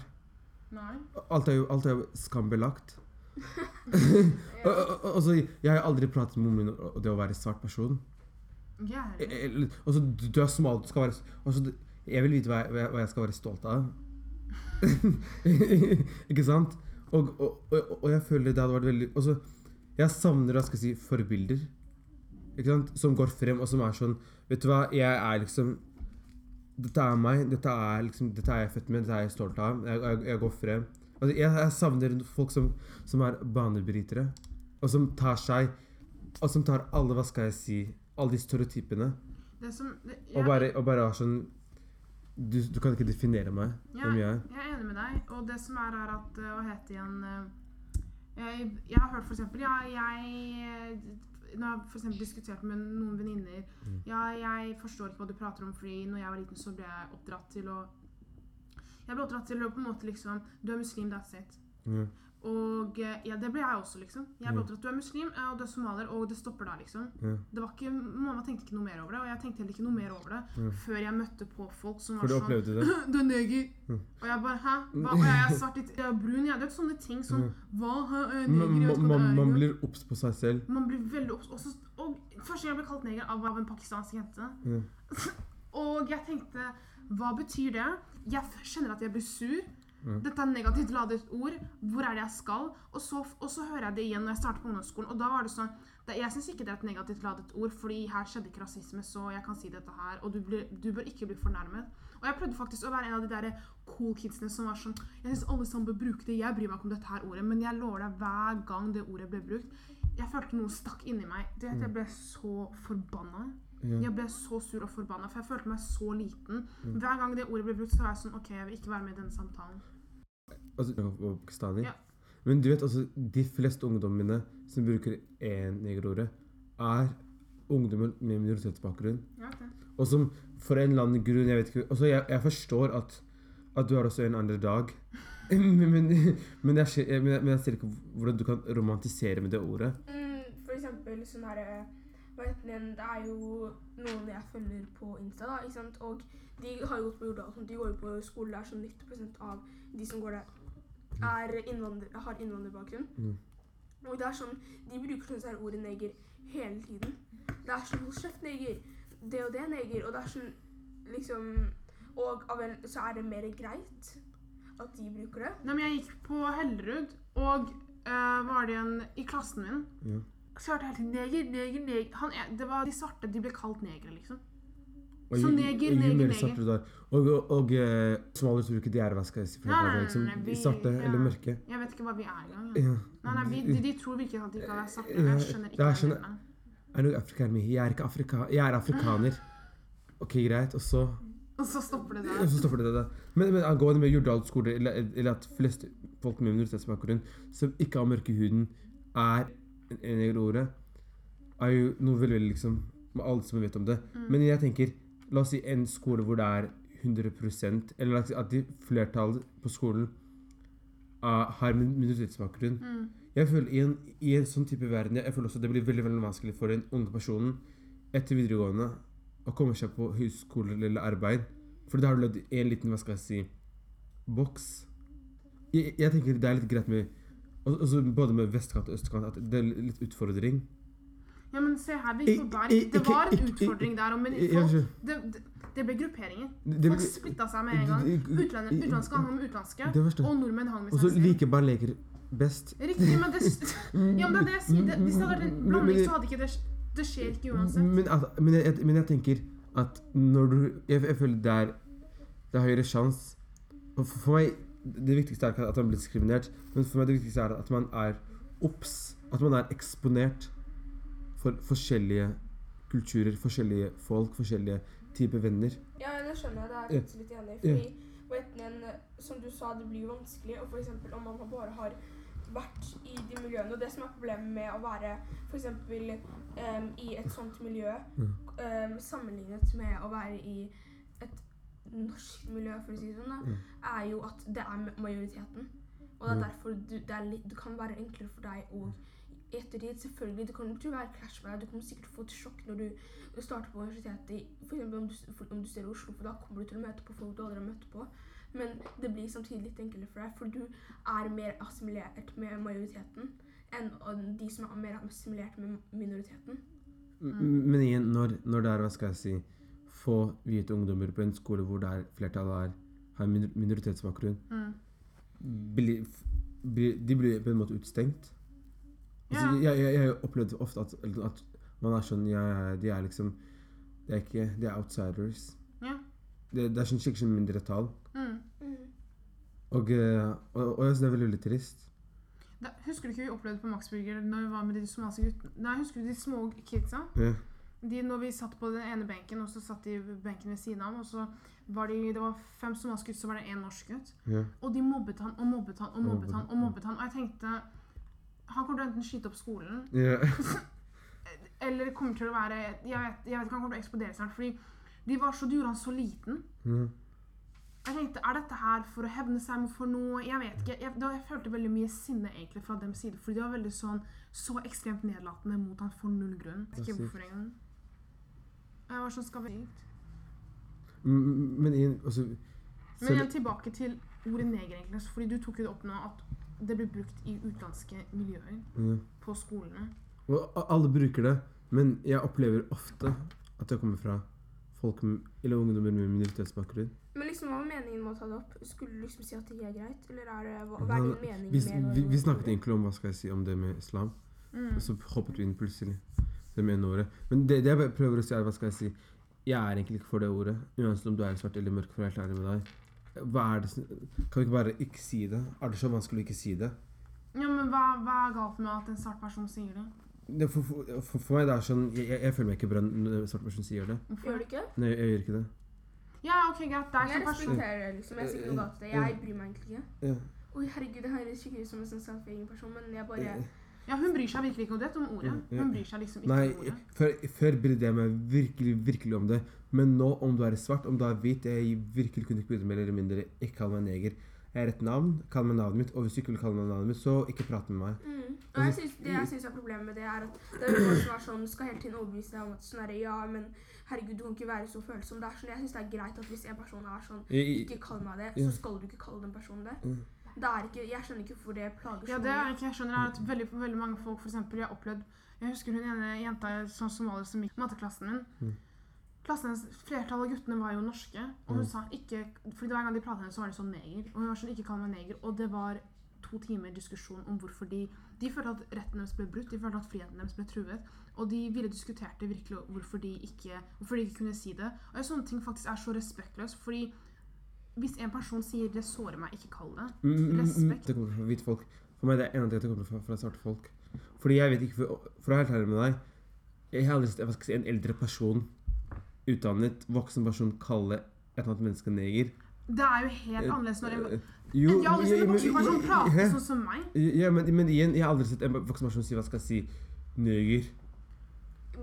Nei. Alt er jo, alt er jo skambelagt. Og- Altså, jeg har aldri pratet med om det å være svart person. Jeg er Eh, eh, Altså, du, er smal, du skal være altså, Jeg vil vite hva jeg, hva jeg skal være stolt av. ikke sant? Og, og, og, og jeg føler det hadde vært veldig også, Jeg savner hva skal jeg si, forbilder. Ikke sant? Som går frem, og som er sånn Vet du hva, jeg er liksom Dette er meg. Dette er liksom Dette er jeg født med. Dette er jeg stolt av. Jeg, jeg, jeg går frem. Altså, jeg, jeg savner folk som, som er banebrytere. Og som tar seg Og som tar alle, hva skal jeg si Alle de stereotypene. Det som det, Og bare, og bare er sånn du, du kan ikke definere meg, Ja, hvem jeg er. Jeg er enig med deg. Og det som er, er at eh, Hva heter igjen eh, jeg, jeg har hørt eksempel Ja, jeg Når jeg for diskutert med noen venninner Mm. Ja, jeg forstår ikke hva du prater om, fordi når jeg var liten, så ble jeg oppdratt til å Jeg ble oppdratt til å på en måte liksom Du er muslim, that's it. Ja. Og eh, ja, det ble jeg også, liksom. Jeg ble oppdratt Du er muslim, og du er somalier, og det stopper da, liksom. Ja. Det var ikke, Mamma tenkte ikke noe mer over det, og jeg tenkte heller ikke noe mer over det ja. før jeg møtte på folk som var sånn det? du er neger. Mm. Og jeg bare Hæ? Hva? Og jeg er svart, jeg er brun. Jeg vet sånne ting som Mm. Hva? Hæ? neger? Man, man, det er man blir obs på seg selv. Man blir veldig obs. Og, første gang jeg ble kalt neger av, av en pakistansk jente. Og jeg tenkte Hva betyr det? Jeg kjenner at jeg blir sur. Mm. Dette er negativt ladet ord. Hvor er det jeg skal? Og så, og så hører jeg det igjen når jeg starter på ungdomsskolen. Og da var det sånn det, Jeg syns ikke det er et negativt ladet ord, fordi her skjedde ikke rasisme, så jeg kan si dette her. Og du, ble, du bør ikke bli fornærmet. Og jeg prøvde faktisk å være en av de der cool kidsene som var sånn Jeg syns alle sammen bør bruke det. Jeg bryr meg ikke om dette her ordet, men jeg lover deg, hver gang det ordet ble brukt Jeg følte noe stakk inni meg. Det at Jeg ble så forbanna. Ja. Jeg ble så sur og forbanna, for jeg følte meg så liten. Mm. Hver gang det ordet ble brukt, så var jeg sånn OK, jeg vil ikke være med i denne samtalen. Altså. Ja. Men du vet altså, de fleste ungdommene som bruker én negerordet, er ungdommer med minoritetsbakgrunn. Ja, okay. Og som for en eller annen grunn Jeg vet ikke altså jeg, jeg forstår at, at du har også en andre men, men, men, men, jeg, men jeg ser ikke hvordan du kan romantisere med det ordet. Mm, for eksempel sånn her den, Det er jo noen jeg følger på Insta, da, ikke sant? og de har jo gått på Jordal. De går jo på skole der, så 90 av de som går der, er innvandrer, har innvandrerbakgrunn. Mm. Og det er sånn, De bruker sånn sånn her ordet neger hele tiden. Det er sånn 'hold kjeft, neger'. Det og det, neger. Og det er sånn liksom Og av en, så er det mer greit at de bruker det. Nei, men jeg gikk på Hellerud, og eh, var det en i klassen min Ja. Så hørte jeg hele tiden neger, neger, neger. Han, det var de svarte de ble kalt negere, liksom. Og Så neger, neger, neger. er. Og, og, og eh, somaliere tror ikke de er hva skal jeg si, for Nei, nei, er nei, liksom, vi- svarte ja. eller mørke. Jeg vet ikke hva vi er engang. Ja. Nei, nei, vi, de, de tror virkelig at de ikke er svarte. Jeg skjønner ikke jeg skjønner, Er du afrikaner med? Jeg er ikke afrika jeg er afrikaner. Ok, greit. Og så, Og så stopper det der. så stopper det der. Men, men angående med Jordal skole, eller, eller at flest folk med minoritetsbakgrunn som ikke har mørke huden, er en egen ordet, er jo noe veldig, veldig liksom Alle som vet om det. Mm. Men jeg tenker, la oss si en skole hvor det er 100% eller at de flertallet på skolen ah, har min- minoritetsbakgrunn. Mm. Jeg føler i en, I en sånn type verden jeg føler også det blir veldig veldig vanskelig for den unge personen etter videregående å komme seg på høyskole eller arbeid. For da har du lagd en liten hva skal jeg si, boks. Jeg, jeg tenker det er litt greit med også Både med vestkant og østkant at det er litt utfordring. Ja, men se her, vi på Berg. Det var en utfordring der. Men folk, det, det, ble grupperinger. Folk splitta seg med en gang. Utenlandske hang med utenlandske, og nordmenn hang med Og så seg selv. like barn leker best. Riktig, men det, ja, men det er det jeg sier. Det, hvis det hadde vært en blanding, så hadde ikke det Det skjer ikke uansett. Men, at, men, jeg, men jeg tenker at når du Jeg, jeg føler det er, det er høyere sjanse for, for meg Det viktigste er ikke at man blir diskriminert, men for meg det viktigste er at man er obs. At man er eksponert for forskjellige kulturer, forskjellige folk, forskjellige typer venner. Ja, det skjønner jeg. Det er jeg faktisk litt enig. Fordi, vet Etnien, som du sa, det blir jo vanskelig. Og f.eks. om man bare har vært i de miljøene. Og det som er problemet med å være f.eks. Um, i et sånt miljø, um, sammenlignet med å være i norsk miljø, for å si det sånn, da, Mm. er jo at det er majoriteten. Og det er Mm. derfor du, det, er litt, det kan være enklere for deg å i ettertid, selvfølgelig, det kommer til å være clash med deg. Du kommer sikkert få et sjokk når du starter på universitetet, for om du, om du ser i Oslo, for da kommer du til å møte på folk du aldri har møtt på. Men det blir samtidig litt enklere for deg, for du er mer assimilert med majoriteten enn de som er mer assimilert med minoriteten. Mm. Men igjen, når, når det er hva skal jeg si, få hvite ungdommer på en skole hvor det er flertallet er, har minoritetsbakgrunn, Mm. bli, bli, de blir på en måte utstengt. Altså, Ja. jeg, jeg, jeg opplevde opplevd ofte at, at man er sånn ja, ja, De er liksom De er ikke De er outsiders. Ja. Det, det er sånn skikkelig mindretall. Mm. Og, og, og jeg syns det er veldig, veldig trist. Da, husker du ikke vi opplevde på Max Burger når vi var med de somaliske guttene? Nei, husker du de små kidsa? Ja. De, når vi satt på den ene benken, og så satt de benken ved siden av, og så var de, det var fem somaliske gutter, så var det én norsk gutt. Yeah. Og de mobbet han og mobbet han og mobbet han. Og mobbet han. Og jeg tenkte Han kommer til å enten skyte opp skolen, yeah. eller kommer til å være Jeg vet, jeg vet ikke, han kommer til å eksplodere snart. Fordi de var så, de gjorde han så liten. Mm. Jeg tenkte, Er dette her for å hevne seg for noe? Jeg vet ikke. Jeg, da, jeg følte veldig mye sinne egentlig fra deres side. Fordi de var veldig sånn så ekstremt nedlatende mot han for null grunn. Jeg vet ikke hvorfor engang. Jeg var sånn, skal vi Men igjen altså, Men igjen tilbake til ordet neger, egentlig. altså, Fordi du tok jo det opp nå at det blir brukt i utenlandske miljøer Mm. på skolene. Og alle bruker det, men jeg opplever ofte at det kommer fra folk eller ungdommer med minoritetsbakgrunn. Men liksom, hva var meningen med å ta det opp? Skulle du liksom si at det er greit? Eller er det, hva, hva er din mening Vi, med vi, vi snakket egentlig om hva skal jeg si, om det med islam, Mm. og så hoppet vi inn plutselig det med ordet. Men det, det jeg prøver å si, er hva skal jeg si Jeg er egentlig ikke for det ordet, uansett om du er svart eller mørk, for å være helt ærlig med deg. Hva er det som- Kan vi ikke bare ikke si det? Er det så vanskelig å ikke si det? Ja, men hva, hva er galt med at en svart person sier det? det for, for, for, for meg det er sånn Jeg, jeg, jeg føler meg ikke bra når en svart person sier det. Hvorfor? Gjør du ikke? Nei, jeg gjør ikke det. Ja, ok, greit. Deg Jeg som person. respekterer det, liksom. Jeg sier ikke noe galt i det. Jeg bryr meg egentlig ikke. Ja. Oi, herregud, det høres skikkelig ut som en sånn self-egen person, men jeg bare Ja, hun bryr seg virkelig ikke om det, om ordet. Ja. Hun bryr seg liksom ikke Nei, om ordet. før, før brydde jeg meg virkelig, virkelig om det. Men nå, om du er svart, om du er hvit, jeg virkelig kunne ikke brydd meg eller mindre. Ikke kall meg neger. Jeg har et navn, kall meg navnet mitt. Og hvis du ikke vil kalle meg navnet mitt, så ikke prat med meg. Mm. Og jeg synes, det jeg syns er problemet med det, er at det er folk som er sånn, skal hele tiden overbevise deg om at sånn er det, ja, men herregud, du kan ikke være så følsom. Det er sånn, Jeg syns det er greit at hvis en person er sånn Ikke kall meg det, så skal du ikke kalle den personen det. Mm. det er ikke Jeg skjønner ikke hvorfor det plager så Ja, det er ikke jeg skjønner er at veldig, veldig mange folk, for eksempel, jeg har opplevd Jeg husker hun ene jenta sånn somalier som gikk i matteklassen min. Klassen hennes, flertall av guttene var jo norske, og hun Mm. sa ikke fordi hver gang de pratet med henne, så var det sånn neger. Og hun var sånn, ikke kall meg neger. Og det var to timer diskusjon om hvorfor de De følte at retten deres ble brutt, de følte at friheten deres ble truet. Og de ville diskuterte virkelig hvorfor de ikke, hvorfor de ikke kunne si det. Og jeg, sånne ting faktisk er så respektløst, fordi hvis en person sier 'det sårer meg', ikke kall det. Mm, mm, mm, Respekt. Det kommer fra hvite folk. For meg det er en av de at det kommer fra, fra svarte folk. Fordi jeg vet ikke, for, for å være helt ærlig med deg Jeg har aldri sett hva skal jeg si, en eldre person, utdannet, voksen person, kalle et eller annet menneske neger. Det er jo helt annerledes når en Eh, Jo, Jeg har aldri sett en voksen person prate sånn som meg. Ja, men, men igjen, jeg har aldri sett en voksen person si hva skal jeg si neger.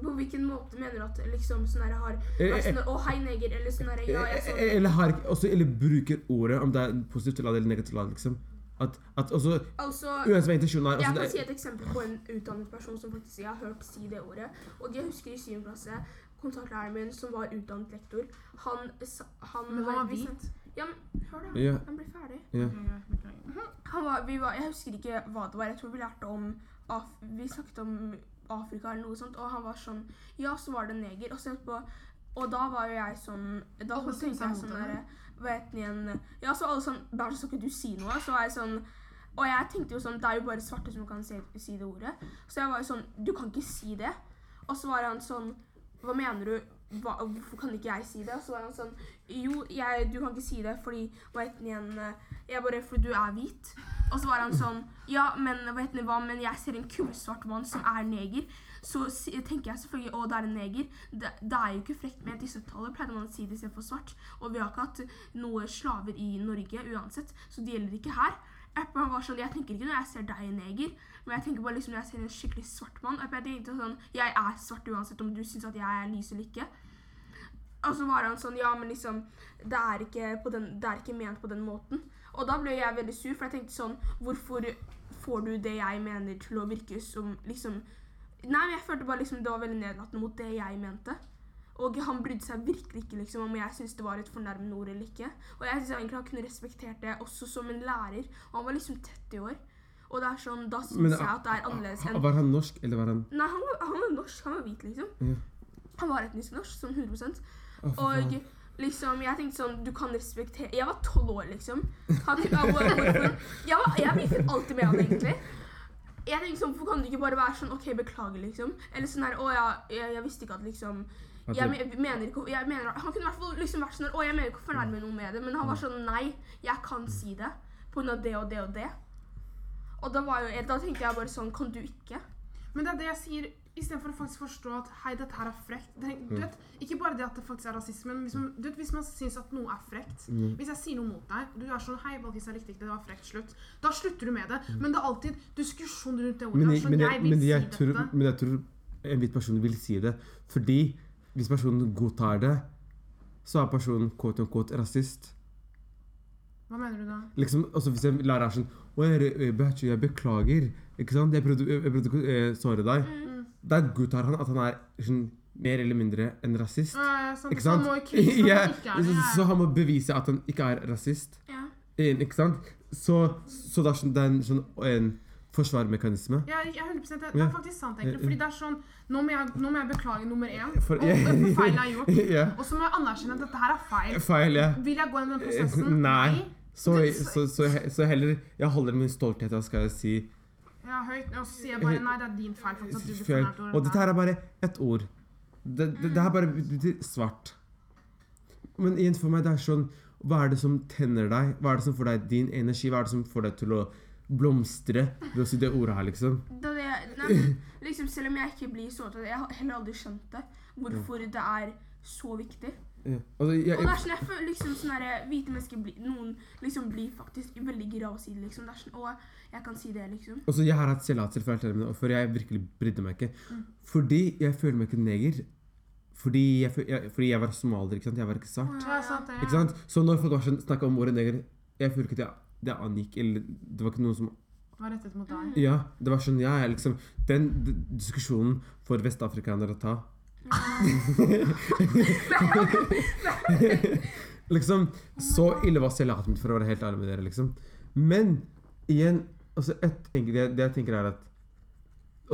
På hvilken måte mener du at liksom sånn her har Eh, eh, sånn Å, hei, neger. Eller sånn her Ja, jeg så Eller har også, Eller bruker ordet, om det er positivt eller negativt liksom. At, at også, Altså Uansett hva intensjonen er Jeg kan si et eksempel på en utdannet person som faktisk jeg har hørt si det ordet. Og jeg husker i 7. klasse, kontaktlæreren min som var utdannet lektor, han, sa- han Men han var vi hvit. Ja, men hør da. Ja. Han blir ferdig. ja. Han var, vi var, jeg husker ikke hva det var. Jeg tror vi lærte om Vi snakket om Afrika eller noe sånt, og han var sånn Ja, så var det neger. Og så etterpå Og da var jo jeg sånn Da Alle tenkte jeg sånn derre Hva het den Ja, så alle sånn Bare så skal ikke du si noe. Så var jeg sånn Og jeg tenkte jo sånn Det er jo bare svarte som kan si, si det ordet. Så jeg var jo sånn Du kan ikke si det. Og så var han sånn Hva mener du? Hva, hvorfor kan ikke jeg si det? Og så var han sånn Jo, jeg, du kan ikke si det fordi Hva het den igjen? Jeg bare Fordi du er hvit. Og så var han sånn Ja, men hva heter det, hva? Men jeg ser en kullsvart mann som er neger. Så tenker jeg selvfølgelig å, det er en neger. Det, det er jo ikke frekt med disse tallene, pleide man å si det istedenfor svart. Og vi har ikke hatt noe slaver i Norge uansett, så det gjelder ikke her. Apple var sånn, Jeg tenker ikke når jeg ser deg neger, men jeg tenker bare liksom når jeg ser en skikkelig svart mann. Jeg tenkte sånn, Jeg er svart uansett om du syns at jeg er lys eller ikke. Og så var han sånn Ja, men liksom det er, ikke den, det er ikke ment på den måten. Og da ble jeg veldig sur, for jeg tenkte sånn Hvorfor får du det jeg mener, til å virke som liksom Nei, men jeg følte bare liksom det var veldig nedlatende mot det jeg mente. Og han brydde seg virkelig ikke liksom om jeg syntes det var et fornærmende ord eller ikke. Og jeg synes egentlig han kunne respektert det også som en lærer. Og han var liksom 30 år. Og det er sånn, da syns jeg at det er annerledes enn Var han norsk, eller var han Nei, han var, han var norsk. Han var hvit, liksom. Ja. Han var etnisk norsk, sånn 100 oh, Og. Liksom, jeg tenkte sånn Du kan respektere Jeg var tolv år, liksom. Jeg, var, jeg alltid med han, egentlig. Jeg tenkte sånn, Hvorfor kan du ikke bare være sånn OK, beklager, liksom? Eller sånn her Å ja, jeg, jeg visste ikke at liksom jeg, mener ikke, jeg mener, Han kunne i hvert fall liksom vært sånn Å, jeg mener ikke å fornærme noe med det, men han var sånn Nei, jeg kan si det. På grunn av det og det og det. Og da, var jo, da tenkte jeg bare sånn Kan du ikke? Men det er det jeg sier, istedenfor å faktisk forstå at hei, dette her er frekt. Det, Mm. du vet, ikke bare det at det faktisk er rasisme, men hvis man, du vet, hvis man syns at noe er frekt Mm. Hvis jeg sier noe mot deg, du er sånn hei, Valkis, jeg likte ikke det, det var frekt, slutt. Da slutter du med det. Men det er alltid diskusjon rundt det ordet. Mm. Men, jeg, sånn, men, jeg jeg, vil si jeg tror, dette. men jeg tror en hvit person vil si det. Fordi hvis personen godtar det, så er personen quote unquote rasist. Hva mener du da? Liksom, også hvis en lærer er sånn Å, jeg, jeg, beklager, jeg beklager. Ikke sant? Jeg prøvde, jeg prøvde å eh, såre deg. Mm. Da godtar han at han er sånn, mer eller mindre en rasist. Sant. Ikke han sant? ikke ikke er så, Ja, så han må bevise at han ikke er rasist. Ja. Eh, Ikke sant? Så, så det er sånn, det er en sånn en forsvarsmekanisme. Ja, jeg er 100% det. Det er faktisk sant, egentlig. Fordi det er sånn Nå må jeg, nå må jeg beklage nummer én. For- og, for feil jeg har gjort. ja. Og så må jeg anerkjenne at dette her er feil. Feil, ja. Vil jeg gå inn i den prosessen? Nei. Så, så, så heller Jeg holder min stolthet og skal jeg si Ja, høyt. Og så sier jeg bare nei, det er din feil. faktisk at du blir fornærmet over Og dette her er bare ett ord. Det, det, det her bare betyr svart. Men igjen for meg, det er sånn Hva er det som tenner deg? Hva er det som får deg din energi? Hva er det som får deg til å blomstre ved å si det ordet her, liksom? Det, nei, liksom, selv om jeg ikke blir så det, jeg har heller aldri skjønt det, hvorfor det er så viktig. Ja. Altså, jeg, Og det er sånn, jeg føler liksom sånn der, hvite mennesker blir, noen liksom blir faktisk veldig gira av å si det, liksom. Det er sånn, å, jeg kan si det, liksom. Altså, jeg har hatt selvhatsel for helt mine, for jeg virkelig brydde meg ikke. Fordi jeg føler meg ikke neger. Fordi jeg, jeg, fordi jeg var somalier, ikke sant? Jeg var ikke svart. Ja, sant det. Ikke sant? Så når folk var sånn, snakket om ordet neger, jeg føler ikke det, det angikk, eller det var ikke noen som det Var rettet mot deg. Ja, det var sånn, ja, liksom Den diskusjonen for vestafrikanere å ta. liksom, så ille var selvhatet mitt, for å være helt ærlig med dere, liksom. Men igjen altså et, tenker det, det jeg tenker er at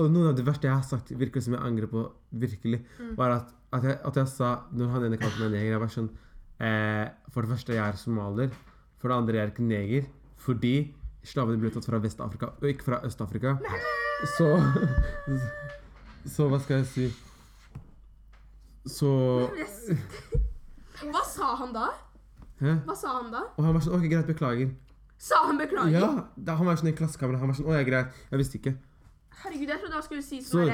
Og noe av det verste jeg har sagt, virkelig som jeg angrer på, virkelig, var at, at, jeg, at jeg sa Når han ene kalte meg neger, jeg var sånn eh, For det første, jeg er somalier. For det andre, jeg er ikke neger. Fordi slavene ble tatt fra Vest-Afrika, og ikke fra Øst-Afrika. Så Så hva skal jeg si Så Hva sa han da? Hæ? Hva sa han da? Og han var sånn OK, greit, beklager. Sa han beklager? Ja, da, Han var sånn i klassekameraet. Han var sånn Å, ja, greit. Jeg visste ikke. Herregud, jeg trodde han skulle si Så sånn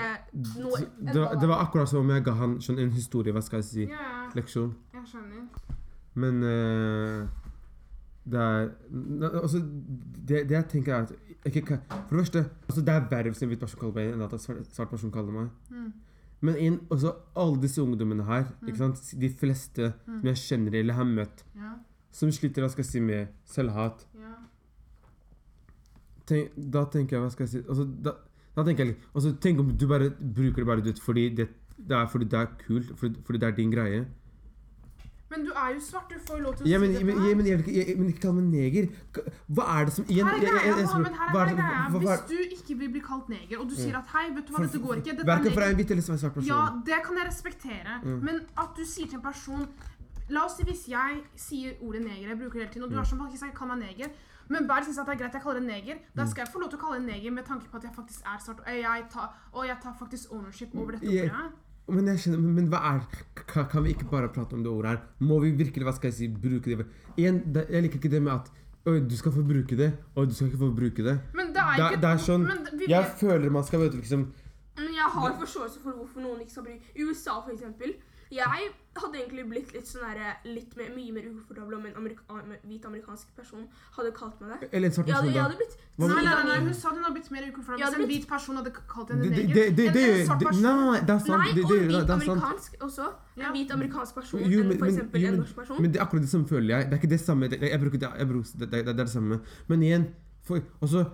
noe det, var- det var akkurat som om jeg ga han sånn en historie, hva skal jeg si, Ja, ja, leksjon. jeg skjønner. Men uh, det er altså, det, det jeg tenker er at jeg For det første, altså, det er verv som hvit person kaller meg enn at en svart, svart person kaller meg. Mm. Men inn, også alle disse ungdommene her, sant? de fleste som jeg kjenner eller har møtt, Ja, som sliter hva skal jeg si, med selvhat ja. tenk, Da tenker jeg, hva skal jeg si altså, da, da tenker jeg altså, Tenk om du bare bruker det bare du vet, fordi det, det er fordi det er kult, fordi, fordi det er din greie. Men du er jo svart, du får jo lov til å Ja, men, si det men, ja, men, jeg, vil ikke- jeg, men ikke kall meg neger. Hva er det som igjen, Her er greia, Mohammed, her er greia. Hvis du ikke vil bli kalt neger, og du sier at hei, vet du hva, dette går ikke, er Hverken for deg en hvit eller svart person. Ja, det kan jeg respektere. Mm. Men at du sier til en person La oss si hvis jeg sier ordet neger, jeg bruker det hele tiden, og du Mm. er som faktisk, jeg kaller meg neger, men bare synes at det er greit jeg kaller det neger, da skal jeg få lov til å kalle det neger med tanke på at jeg faktisk er svart, og jeg tar, og jeg tar faktisk ownership over dette ordet. Men kjenner, men, men hva er kan, vi ikke bare prate om det ordet her? Må vi virkelig hva skal jeg si, bruke det? Igjen, jeg liker ikke det med at du skal få bruke det, og du skal ikke få bruke det. Men det er ikke... det er sånn Jeg vet- føler man skal du, liksom Men jeg har forståelse for hvorfor noen ikke skal bry USA, for eksempel. Jeg hadde egentlig blitt litt sånn der, litt mer, mye mer ukomfortabel om en amerika hvit amerikansk person hadde kalt meg det. Eller en svart person, jeg da. hadde blitt Nei, nei, nei, nei, hun sa hun hadde blitt mer ukomfortabel Ja, hvis en hvit person hadde kalt Det, henne det, neger. En- svart person. Nei, det er sant. Nei, og hvit er amerikansk også. En hvit amerikansk person Jo, enn eksempel en norsk person. men det er akkurat det samme føler jeg. Det er ikke det samme. Det, jeg bruker det, jeg bruker, det, det, det er det samme. Men igjen for, også,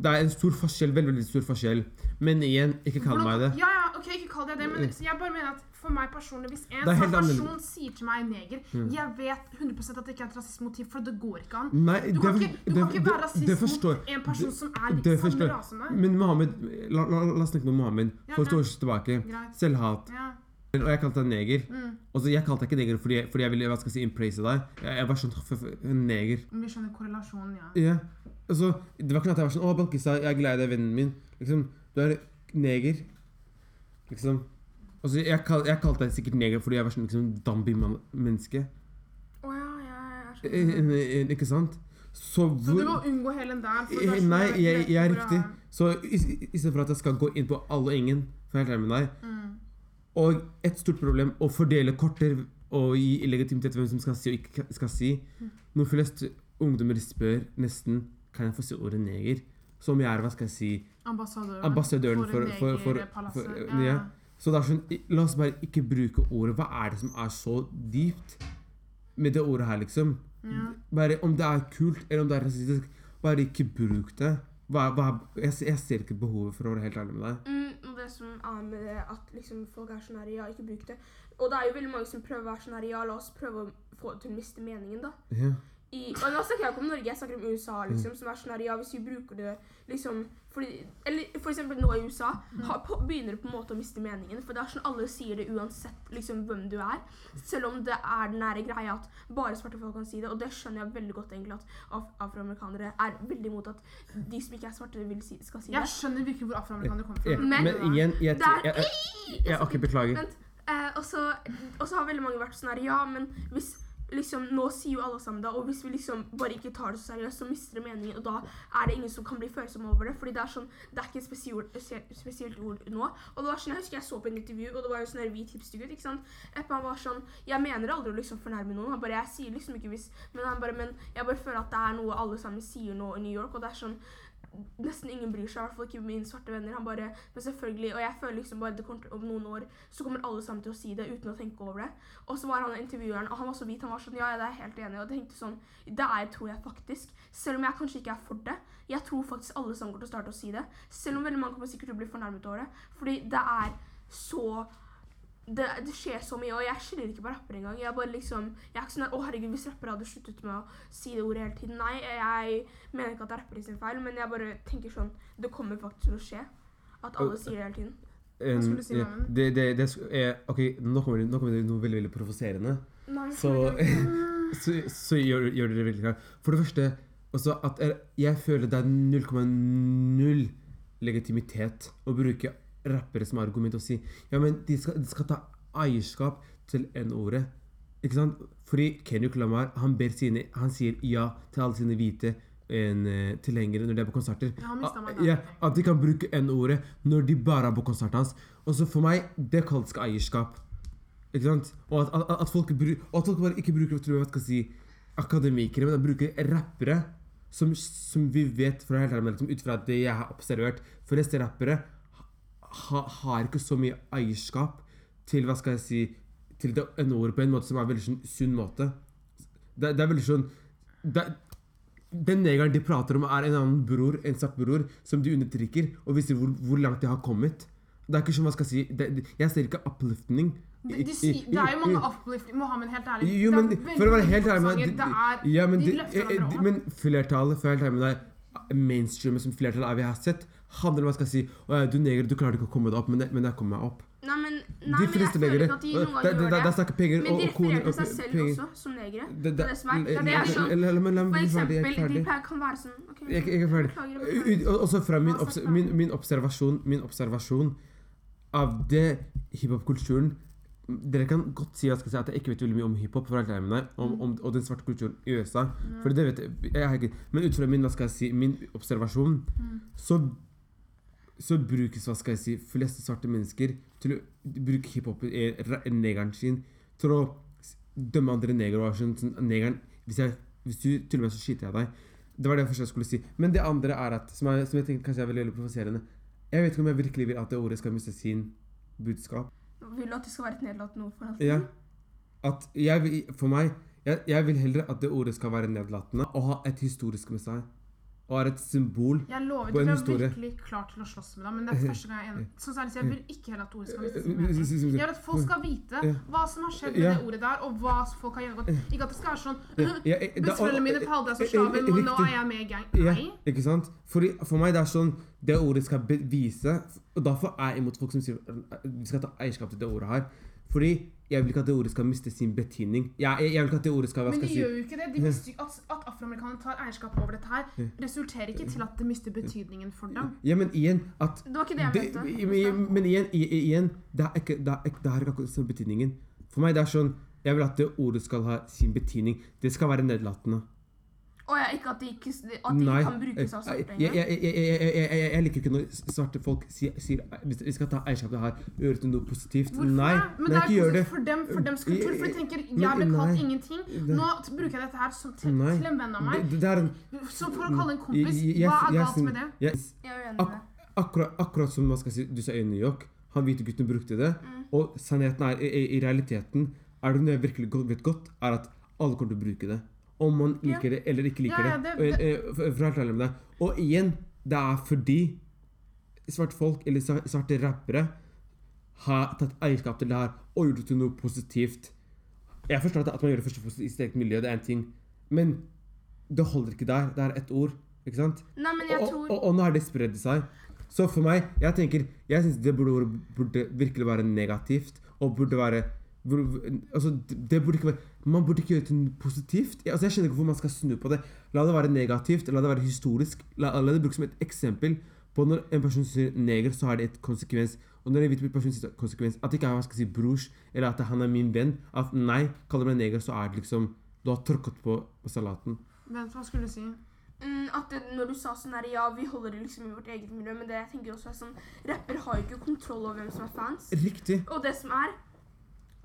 Det er en stor forskjell, veldig, veldig stor forskjell. Men igjen, ikke kall meg det. Ja, ja, ok, ikke kall deg det, men så jeg bare mener at for meg personlig, hvis en sånn person sier til meg neger, jeg vet 100 at det ikke er et rasismemotiv, motiv, for det går ikke an. Nei, Du kan det- ikke, du det- kan ikke være rasist mot en person som er litt samme forstår- rase. Men Mohammed, la, la, la oss snakke med Mohammed. Ja, For ja. år tilbake. Greit. Selvhat. Ja. Og jeg kalte deg neger. Mm. Og Jeg kalte deg ikke neger fordi, fordi jeg ville hva skal jeg si, impraise deg. Jeg, jeg var sånn neger. Vi skjønner korrelasjonen, ja. Ja. Altså, det var ikke noe at jeg var sånn Å, Balkisa, jeg er glad i deg, vennen min. Liksom, Du er neger. Liksom. Altså, jeg, kal, jeg kalte deg sikkert neger fordi jeg var sånn liksom, Dambi-menneske. Oh, ja, jeg er Eh, sånn. eh, eh, Ikke sant? Så Så du må unngå hele den der. for Eh, er sånn Nei, jeg jeg, jeg er riktig. Så istedenfor at jeg skal gå inn på alle og ingen, for jeg er helt med deg Mm. Og et stort problem å fordele korter og gi legitimitet til hvem som skal si og ikke skal si. Når flest ungdommer spør nesten kan jeg få si ordet neger, som jeg er hva skal jeg si, Ambassadøren, ambassadøren for, for, for, negerpalasset. for Ja. ja. Så det er sånn, la oss bare ikke bruke ordet. Hva er det som er så dypt med det ordet her, liksom? Ja. Bare om det er kult eller om det er rasistisk, bare ikke bruk det. Hva, hva, jeg, jeg ser ikke behovet for å være helt ærlig med deg. Mm, og det som er med det at liksom folk er sånn her, ja, ikke bruk det. Og det er jo veldig mange som prøver å være sånn her, ja, la oss prøve å få det til å miste meningen, da. Ja. I, og nå snakker jeg ikke om Norge, jeg snakker om USA, liksom, som er sånn her, ja, hvis vi bruker det, liksom, fordi, eller for eksempel nå i USA, ha, på, begynner du på en måte å miste meningen, for det er sånn alle sier det uansett, liksom, hvem du er, selv om det er den nære greia at bare svarte folk kan si det, og det skjønner jeg veldig godt egentlig, at af afroamerikanere er veldig imot at de som ikke er svarte vil si, skal si Jeg det. skjønner virkelig hvor afroamerikanere kommer fra. men, Men- igjen, jeg, der, jeg, jeg, jeg, jeg, Ok, beklager. Vent. Eh, og så har veldig mange vært sånn her Ja, men hvis liksom Nå sier jo alle sammen det, og hvis vi liksom bare ikke tar det så seriøst, så mister det meningen, og da er det ingen som kan bli følsomme over det. Fordi det er sånn Det er ikke et spesielt, spesielt ord nå. Og det var sånn, Jeg husker jeg så på en intervju, og det var jo sånn hvit hipstergutt. ikke sant? Han var sånn Jeg mener aldri å liksom fornærme noen. Han bare Jeg sier liksom ikke hvis Men han bare Men jeg bare føler at det er noe alle sammen sier nå i New York, og det er sånn Nesten ingen bryr seg, i hvert fall ikke mine svarte venner. Han bare, men selvfølgelig, Og jeg føler liksom bare det kommer om noen år så kommer alle sammen til å si det uten å tenke over det. Og så var han intervjueren, og han var så hvit. Han var sånn Ja, det er jeg helt enig. Og jeg tenkte sånn Det er tror jeg faktisk. Selv om jeg kanskje ikke er for det. Jeg tror faktisk alle sammen kommer til å starte å si det. Selv om veldig mange kommer sikkert til å bli fornærmet over det. Fordi det er så det, det skjer så mye, og jeg skylder ikke på rappere engang. Jeg bare liksom, jeg er ikke sånn å herregud, Hvis rappere hadde sluttet med å si det ordet hele tiden Nei, jeg mener ikke at det er rappere sin feil, men jeg bare tenker sånn Det kommer faktisk til å skje. At alle sier det hele tiden. En- skulle du si, ja, det, det, det er, ok, nå kommer, det, nå kommer det noe veldig veldig provoserende. Så, så, så gjør, gjør dere veldig klart. For det første også at jeg, jeg føler det er 0,0 legitimitet å bruke rappere som argument og si ja, men de skal, de skal ta eierskap til N-ordet. Ikke sant? Fordi Kenyuk Lamar han, ber sine, han sier ja til alle sine hvite en, eh, tilhengere når de er på konserter. Ja, han Ah, ja, at de kan bruke N-ordet når de bare er på konserten hans. Og så for meg, det kalles ikke eierskap. Ikke sant? Og at, at, at, folk, bru- og at folk bare ikke bruker tror jeg, hva skal si, akademikere, men de bruker rappere som, som vi vet fra helt ærlig, liksom, ut fra det jeg har observert Fleste rappere ha, har ikke så mye eierskap til hva skal jeg si, til det N-ordet på en måte som er en veldig sånn, sunn måte. Det, det er veldig sånn det, Den negeren de prater om, er en annen bror, en svart bror, som de undertrykker, og viser hvor, hvor langt de har kommet. Det er ikke som hva skal jeg si, det, Jeg ser ikke uplifting. De, de, det er jo mange uplifting Mohammed, helt ærlig. Jo, men det er for å være helt ærlig med deg, ja, men, de de- løfter eh, men flertallet, for å være helt ærlig med deg, mainstreamet som flertallet er vi har sett, handler eller hva skal jeg si Å ja, du neger, du klarer ikke å komme deg opp, men, men jeg kommer meg opp. Nei, men, nei, De fleste negere ikke at de noen snakker penger Men de til seg selv penger. også som negere. Det- Det For eksempel, de kan være sånn ok, Jeg, jeg er ferdig. Også fra min, obs min, min, observasjon, min observasjon av det hiphop-kulturen Dere kan godt si, si at jeg ikke vet veldig mye om hiphop, for alt jeg deg, om, om, og den svarte kulturen i USA. For det vet jeg, jeg ikke, Men ut fra min, hva skal jeg si, min observasjon, så, så brukes hva skal jeg si, fleste svarte mennesker til å bruke hiphop, ra- negeren sin, til å dømme andre negere. og Sånn, sånn, negeren, hvis, jeg, hvis du tuller med meg, så skyter jeg deg. Det var det første jeg skulle si. Men det andre er at, som jeg, som jeg tenker kanskje er veldig, veldig provoserende Jeg vet ikke om jeg virkelig vil at det ordet skal miste sin budskap. Vil du at det skal være et nedlatende ord for alltid? Ja. At jeg for meg jeg, jeg vil heller at det ordet skal være nedlatende og ha et historisk med seg. Og er et symbol. Lover på en ikke, jeg er historie. virkelig klar til å slåss med deg, men det er første gang jeg er enig. Så særlig, jeg vil ikke heller at ordet skal vise sin mening. Jeg vil at folk skal vite hva som har skjedd med det ordet der, og hva folk har gjennomgått. Ikke at det skal være sånn da- Besteforeldrene mine kaller deg som slaven, slave, eh, men nå er jeg med i gang. Ja, Nei. ikke sant? Fordi, for meg det er sånn Det ordet skal bevise Og derfor er jeg imot folk som sier vi skal ta eierskap til det ordet her. Fordi jeg vil ikke at det ordet skal miste sin betydning. Jeg, jeg, jeg vil ikke at det ordet skal Men de gjør jo ikke det. De mister, at, at afroamerikanere tar eierskap over dette her, resulterer ikke til at det mister betydningen for dem. Ja, men igjen at Det var ikke det jeg det, mente. men, men igjen, igjen det, er ikke, det, er ikke, det er ikke akkurat betydningen. For meg det er sånn Jeg vil at det ordet skal ha sin betydning. Det skal være nedlatende. Og ja, ikke at de ikke, at de ikke kan brukes av svarte engang. jeg, jeg, jeg, jeg, jeg, jeg liker ikke når svarte folk sier, sier hvis vi skal ta eierskap til det her, gjøre det noe positivt. Hvorfor? Nei, men nei, det ikke gjør det. positivt for dem, for dems kultur. For de tenker jeg ble kalt ingenting. Nå bruker jeg dette her som til, Nei. til en venn av meg. Det, det en Så for å kalle en kompis, hva er galt med det? jeg- Jeg er uenig med ak det. akkurat, akkurat som man skal si, du sa i New York, han hvite gutten brukte det. Og sannheten er, i, i- i realiteten, er det noe jeg virkelig vet godt, er at alle kommer til å bruke det. Om man liker det eller ikke liker det. Og, for, å helt ærlig med deg. Og igjen, det er fordi svarte folk, eller svarte rappere, har tatt eierskap til det her og gjort det til noe positivt. Jeg forstår at, man gjør det først og fremst i sitt eget miljø, det er en ting. Men det holder ikke der. Det er ett ord. Ikke sant? Nei, og, tror og, og nå har det spredd seg. Så for meg, jeg tenker, jeg synes det burde, burde virkelig være negativt, og burde være altså, det det burde ikke være Man burde ikke gjøre det til positivt. Jeg, altså, jeg skjønner ikke hvorfor man skal snu på det. La det være negativt, la det være historisk. La, la det brukes som et eksempel på når en person sier neger, så har det et konsekvens. Og når en hvit person sier konsekvens, at det ikke er hva skal si, brors, eller at han er min venn, at nei, kaller du meg neger, så er det liksom Du har tråkket på, på salaten. Vent, hva skulle du si? mm, at det, når du sa sånn her, ja, vi holder det liksom i vårt eget miljø, men det jeg tenker også er sånn Rapper har jo ikke kontroll over hvem som er fans. Riktig. Og det som er,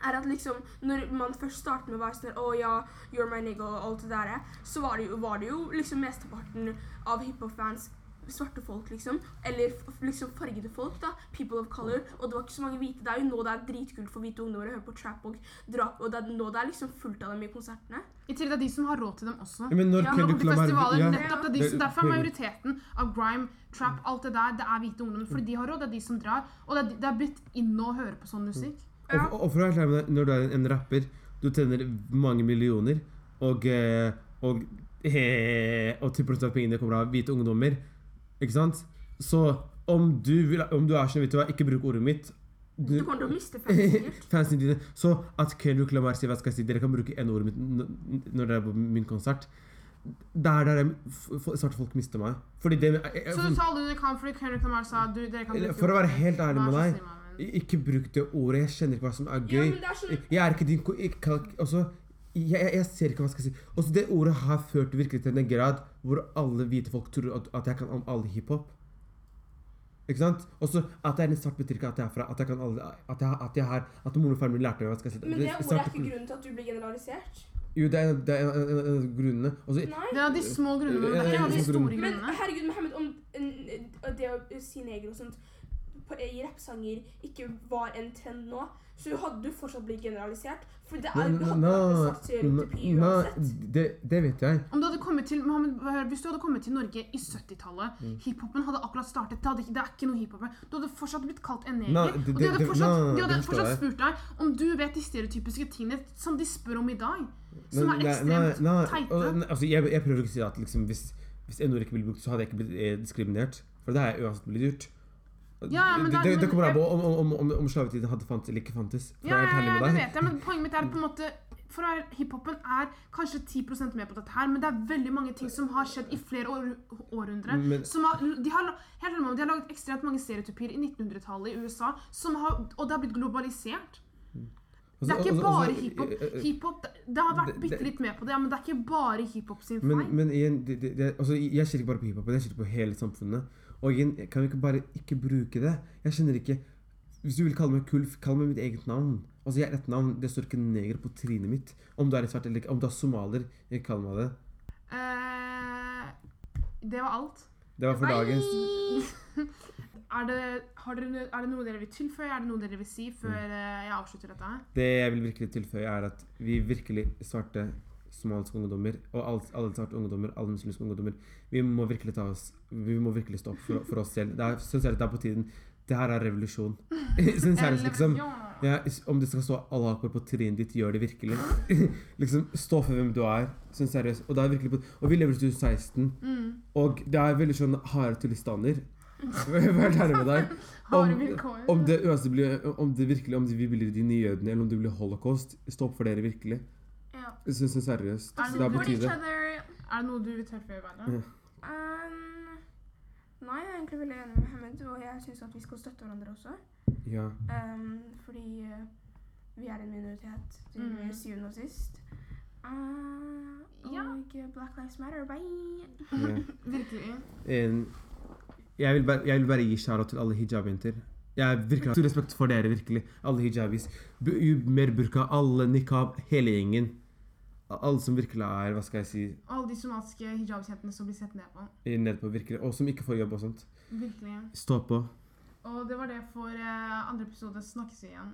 er at liksom Når man først starter med å være sånn Å ja, you're my nigga og alt det der, så var det jo, var det jo liksom mesteparten av hiphop-fans svarte folk, liksom. Eller f- liksom fargede folk, da. People of color. Og det var ikke så mange hvite. Det er jo nå det er dritkult for hvite ungdommer å høre på trap og drap, og det er nå det er liksom fullt av dem i konsertene. I tillegg det er de som har råd til dem også. Men når Ja, kan festivaler, ja, nettopp, det er de som, Derfor er majoriteten av grime, trap, alt det der, det er hvite ungdommer. Fordi de har råd, det er de som drar. Og det er, det er blitt inne å høre på sånn musikk. Og, og, og for å være ærlig med deg, når du er en rapper, du tjener mange millioner, og, eh, og, eh, og 10 av pengene kommer av hvite ungdommer, ikke sant? Så om du, vil, om du er sånn, vet du hva, ikke bruk ordet mitt, Du kommer til å miste fansen din. dine. Så at Kendrick Lamar sier hva skal jeg si, dere kan bruke en ordet mitt når dere er på min konsert. Der der jeg- f- f- svarte folk mister meg. Fordi det jeg, jeg, Så du sa aldri du kan fordi Kendrick Lamar sa du, dere kan bruke for å være helt ærlig med deg. Ikke bruk det ordet. Jeg kjenner ikke hva som er gøy. er sånn Jeg er ikke din ikke, også, jeg, jeg, jeg ser ikke hva jeg skal si. Også det ordet har ført virkelig til en grad hvor alle hvite folk tror at, at jeg kan om all hiphop. Ikke sant? Også at jeg er en svart betyr ikke at jeg er fra At jeg kan alle At jeg, at jeg har At moren og faren min lærte meg hva skal si. Men det ordet er ikke grunnen til at du blir generalisert. Jo, det er, det er en- en- en av grunnene. Også, Nei. Det er de små grunnene, men det er de store grunnene. Men herregud, Mohammed, om en- det å si neger og sånt i rappsanger ikke var en trend nå, så hadde du fortsatt blitt generalisert. For det er no, nei, uansett. det, det vet jeg. Om du hadde kommet til, Mohammed, hør, hvis du hadde kommet til Norge i 70-tallet, Mm. hiphopen hadde akkurat startet, det, hadde det er ikke noe hiphop her. Du hadde fortsatt blitt kalt en neger. Og de hadde fortsatt, de hadde det fortsatt spurt deg om du vet de stereotypiske tingene som de spør om i dag. Som er Nei, nei, ekstremt nei, teite. og- nei, altså, jeg, jeg prøver ikke å si at liksom, hvis, hvis en ord ikke ville brukt, så hadde jeg ikke blitt eh, diskriminert. For det har jeg uansett blitt gjort. Ja, men da- det, det kommer an på om, om, om, om, slavetiden hadde fantes eller ikke fantes. Ja, ja, ja, det vet jeg, men poenget mitt er på en måte for Hiphopen er kanskje 10 med på dette her, men det er veldig mange ting som har skjedd i flere år, århundrer. Men- som har, de, har, helt ærlig, de har laget ekstremt mange stereotypier i 1900-tallet i USA, som har, og det har blitt globalisert. Det er Altså, ikke altså, bare altså, hiphop. eh, eh, hiphop det, har vært bitte litt med på det, ja, men det er ikke bare hiphop sin feil. Men, men igjen, det, det, altså, jeg ser ikke bare på hiphop, jeg ser på hele samfunnet. Og igjen, kan vi ikke bare ikke bruke det? Jeg skjønner ikke Hvis du vil kalle meg Kulf, kall meg mitt eget navn. Altså, jeg er et navn, Det står ikke neger på trynet mitt. Om du er svart eller om du er somalier, kall meg det. Uh, det var alt. Det var for dagens. Er det, har dere, er det noe dere vil tilføye? Er det noe dere vil si før Mm. eh, jeg avslutter dette? Det jeg vil virkelig tilføye, er at vi virkelig svarte somaliske ungdommer, og alle, alle svarte ungdommer, alle muslimske ungdommer, vi må virkelig ta oss Vi må virkelig stå opp for, for oss selv. Det er, synes jeg det er på tiden. Det her er revolusjon. Synes jeg liksom Ja. Om det skal stå Allah akbar på trynet ditt, gjør det virkelig. liksom, Stå for hvem du er. Sånn seriøst. Og, det er virkelig på, og vi lever i 2016, Mm. og det er veldig sånn harde tulistaner. Vært ærlig med deg. Om, om, det, om det virkelig Om vi blir de nye jødene, eller om det blir holocaust, stå opp for dere virkelig. Ja. Det er seriøst. Er det Det er på tide. Er det noe du vil tilføye, Verda? Ja. Um, nei, jeg er egentlig veldig enig med Mohammed, og jeg syns at vi skal støtte hverandre også. Ja. Um, fordi eh, vi er en minoritet til mm. syvende og sist. Uh, Ja. Og eh, Black Lives Matter, bye! Yeah. Virkelig. En, jeg, vil bare, jeg vil bare gi shout til alle hijab-jenter. Jeg virkelig har stor respekt for dere, virkelig. Alle hijabis. B Mer burka, alle niqab, hele gjengen. Alle som virkelig er, hva skal jeg si, Alle de somaliske hijabkjentene som blir sett ned på. ned på virkelig, og som ikke får jobb og sånt. Virkelig. Stå på. Og det var det for uh, andre episode. Snakkes vi igjen.